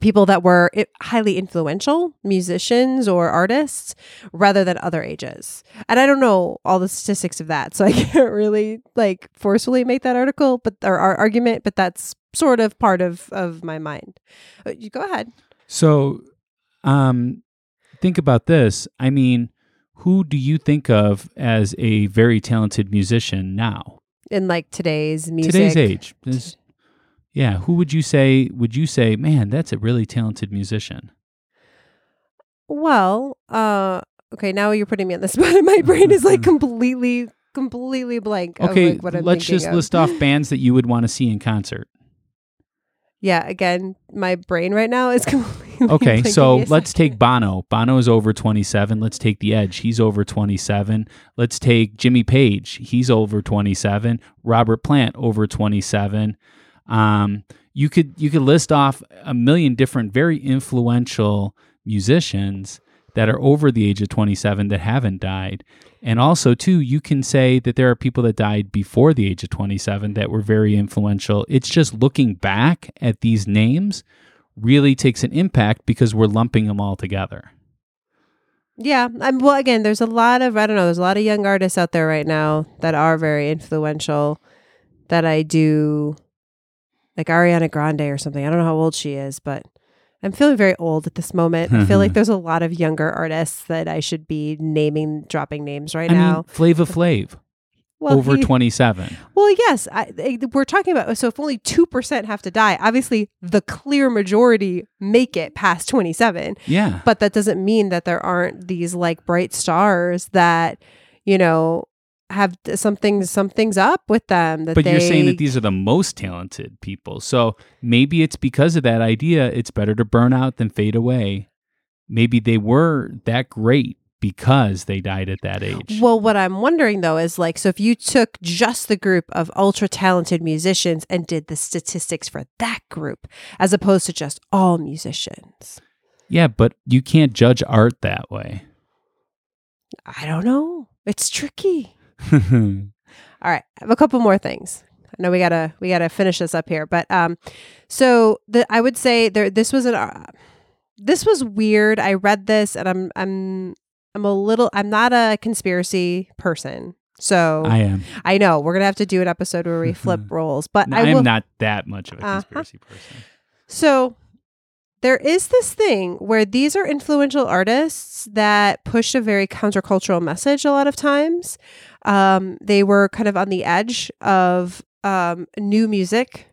people that were highly influential musicians or artists rather than other ages. And I don't know all the statistics of that, so I can't really like forcefully make that article, but or our argument, but that's sort of part of of my mind. Uh, you go ahead. So, um think about this. I mean, who do you think of as a very talented musician now? In like today's music. Today's age. There's yeah, who would you say would you say, man, that's a really talented musician? Well, uh okay, now you're putting me on the spot and my brain is like completely completely blank. Okay, like let's just of. list off bands that you would want to see in concert. Yeah, again, my brain right now is completely Okay, so let's take Bono. Bono is over 27. Let's take The Edge. He's over 27. Let's take Jimmy Page. He's over 27. Robert Plant over 27. Um, you could you could list off a million different very influential musicians that are over the age of 27 that haven't died. And also, too, you can say that there are people that died before the age of 27 that were very influential. It's just looking back at these names really takes an impact because we're lumping them all together. Yeah. I'm, well, again, there's a lot of, I don't know, there's a lot of young artists out there right now that are very influential that I do like Ariana Grande or something. I don't know how old she is, but I'm feeling very old at this moment. I feel like there's a lot of younger artists that I should be naming, dropping names right I now. Mean, Flavor Flav. Well, over he, 27. Well, yes, I, we're talking about so if only 2% have to die, obviously the clear majority make it past 27. Yeah. But that doesn't mean that there aren't these like bright stars that, you know, have something something's up with them but they... you're saying that these are the most talented people. So maybe it's because of that idea it's better to burn out than fade away. Maybe they were that great because they died at that age. Well what i'm wondering though is like so if you took just the group of ultra talented musicians and did the statistics for that group as opposed to just all musicians. Yeah but you can't judge art that way. I don't know. It's tricky All right, I have a couple more things. I know we gotta we gotta finish this up here, but um, so the I would say there this was an uh, this was weird. I read this and I'm I'm I'm a little I'm not a conspiracy person. So I am. I know we're gonna have to do an episode where we flip roles, but no, I am not that much of a uh-huh. conspiracy uh-huh. person. So there is this thing where these are influential artists that push a very countercultural message a lot of times. Um, they were kind of on the edge of um, new music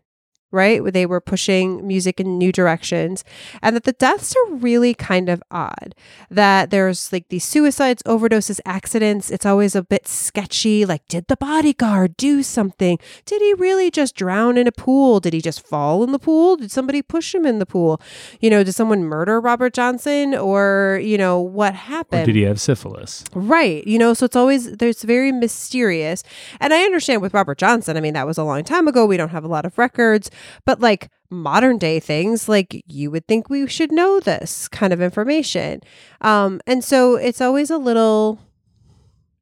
right? They were pushing music in new directions, and that the deaths are really kind of odd. That there's like these suicides, overdoses, accidents. It's always a bit sketchy. Like, did the bodyguard do something? Did he really just drown in a pool? Did he just fall in the pool? Did somebody push him in the pool? You know, did someone murder Robert Johnson or, you know, what happened? Or did he have syphilis? Right. You know, so it's always, there's very mysterious. And I understand with Robert Johnson, I mean, that was a long time ago. We don't have a lot of records. But like modern day things, like you would think we should know this kind of information. Um, and so it's always a little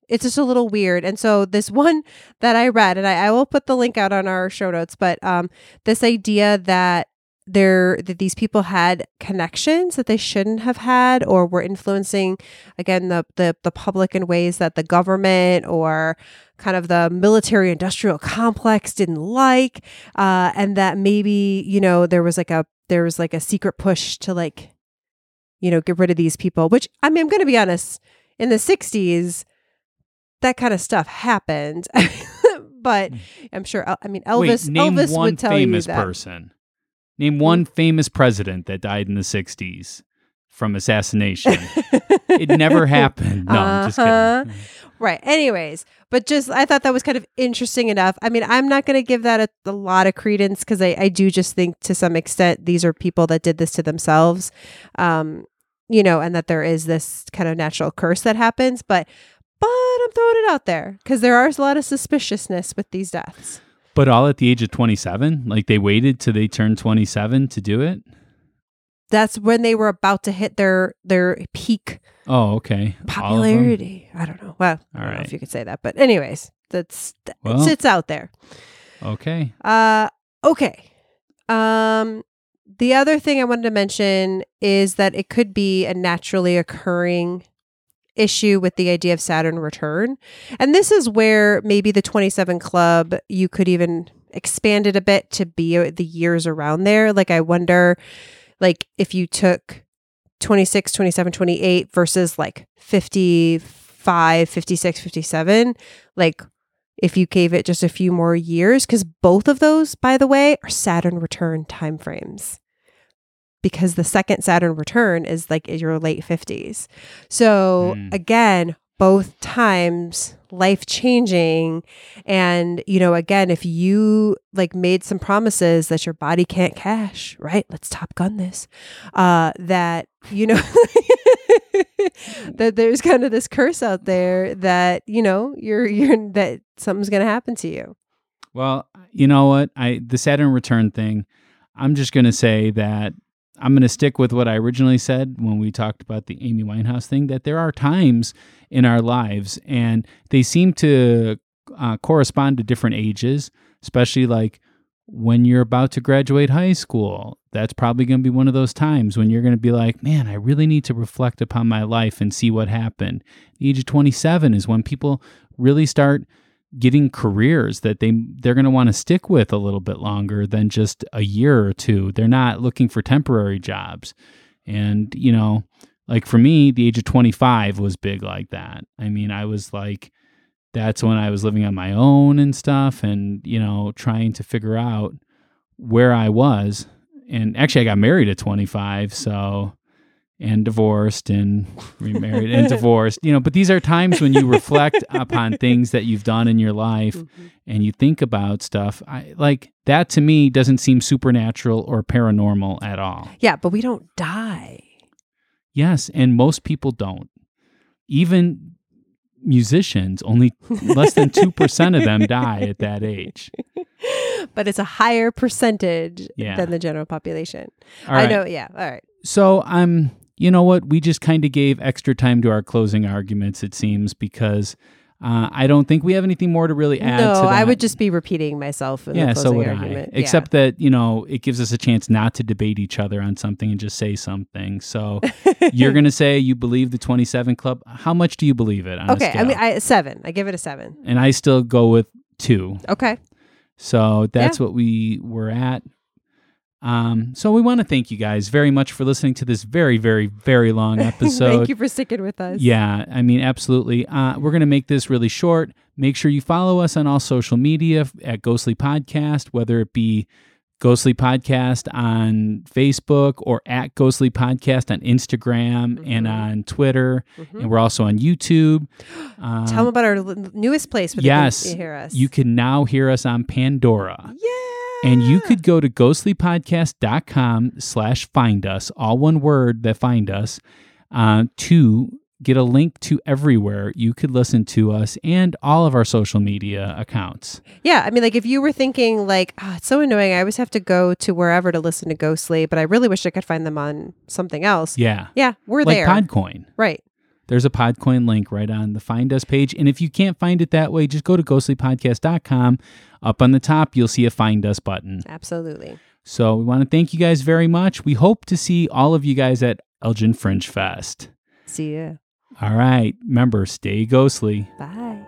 it's just a little weird. And so this one that I read, and I, I will put the link out on our show notes, but um, this idea that there that these people had connections that they shouldn't have had or were influencing again the the, the public in ways that the government or kind of the military industrial complex didn't like uh, and that maybe you know there was like a there was like a secret push to like you know get rid of these people which i mean i'm going to be honest in the 60s that kind of stuff happened but I'm sure. I mean, Elvis. Wait, name Elvis one would tell famous you that. person. Name one famous president that died in the 60s from assassination. it never happened. No, I'm just Uh-huh. kidding. Right. Anyways, but just I thought that was kind of interesting enough. I mean, I'm not going to give that a, a lot of credence because I, I do just think to some extent these are people that did this to themselves, um, you know, and that there is this kind of natural curse that happens. But but I'm throwing it out there because there are a lot of suspiciousness with these deaths. But all at the age of 27? Like they waited till they turned 27 to do it? That's when they were about to hit their their peak Oh, okay. All popularity. I don't know. Well, I don't know if you could say that, but anyways, that's Well. it's, it's out there. Okay. Uh okay. Um the other thing I wanted to mention is that it could be a naturally occurring issue with the idea of Saturn return. And this is where maybe the 27 club you could even expand it a bit to be the years around there. Like I wonder like if you took 26, 27, 28 versus like 55, 56, 57, like if you gave it just a few more years because both of those by the way are saturn return timeframes because the second saturn return is like in your late 50s so Hmm. again both times life changing and you know again if you like made some promises that your body can't cash right? Let's top gun this. Uh that you know that there's kind of this curse out there that you know you're you're that something's gonna happen to you. Well, you know what? I the Saturn return thing, I'm just going to say that I'm going to stick with what I originally said when we talked about the Amy Winehouse thing that there are times in our lives and they seem to uh, correspond to different ages, especially like when you're about to graduate high school. That's probably going to be one of those times when you're going to be like, man, I really need to reflect upon my life and see what happened. The age of 27 is when people really start getting careers that they they're going to want to stick with a little bit longer than just a year or two. They're not looking for temporary jobs. And, you know, like for me, the age of 25 was big like that. I mean, I was like that's when I was living on my own and stuff and, you know, trying to figure out where I was. And actually I got married at 25, so and divorced and remarried and divorced you know but these are times when you reflect upon things that you've done in your life mm-hmm. and you think about stuff. I, like that to me doesn't seem supernatural or paranormal at all. Yeah but we don't die. Yes and most people don't. Even musicians only less than 2% of them die at that age. But it's a higher percentage Yeah. than the general population. All i right. know yeah all right. So I'm, you know what? We just kind of gave extra time to our closing arguments. It seems because uh, I don't think we have anything more to really add. no i would just be repeating myself in yeah. the So closing would argument I. Except that you know it gives us a chance not to debate each other on something and just say something. So you're gonna say you believe the 27 Club. How much do you believe it? Okay i mean i seven i give it a seven and I still go with two. okay So that's what we were at. Um, so we want to thank you guys very much for listening to this very, very, very long episode. thank you for sticking with us Yeah, I mean, absolutely. Uh, we're going to make this really short. Make sure you follow us on all social media at Ghostly Podcast, whether it be Ghostly Podcast on Facebook or at Ghostly Podcast on Instagram and Mhm. on Twitter. Mhm. And we're also on YouTube. Um, tell them about our newest place where yes, they can hear us you can now hear us on Pandora. yeah And you could go to ghostlypodcast.com slash find us, all one word that find us, uh, to get a link to everywhere you could listen to us and all of our social media accounts. Yeah, I mean, like if you were thinking, like, oh, it's so annoying. I always have to go to wherever to listen to Ghostly, but I really wish I could find them on something else. Yeah. Yeah, we're like there. Podcoin. right. There's a Podcoin link right on the Find Us page. And if you can't find it that way, just go to ghostlypodcast.com. Up on the top, you'll see a Find Us button. Absolutely. So we want to thank you guys very much. We hope to see all of you guys at Elgin Fringe Fest. See ya. All right. Remember, stay ghostly. Bye.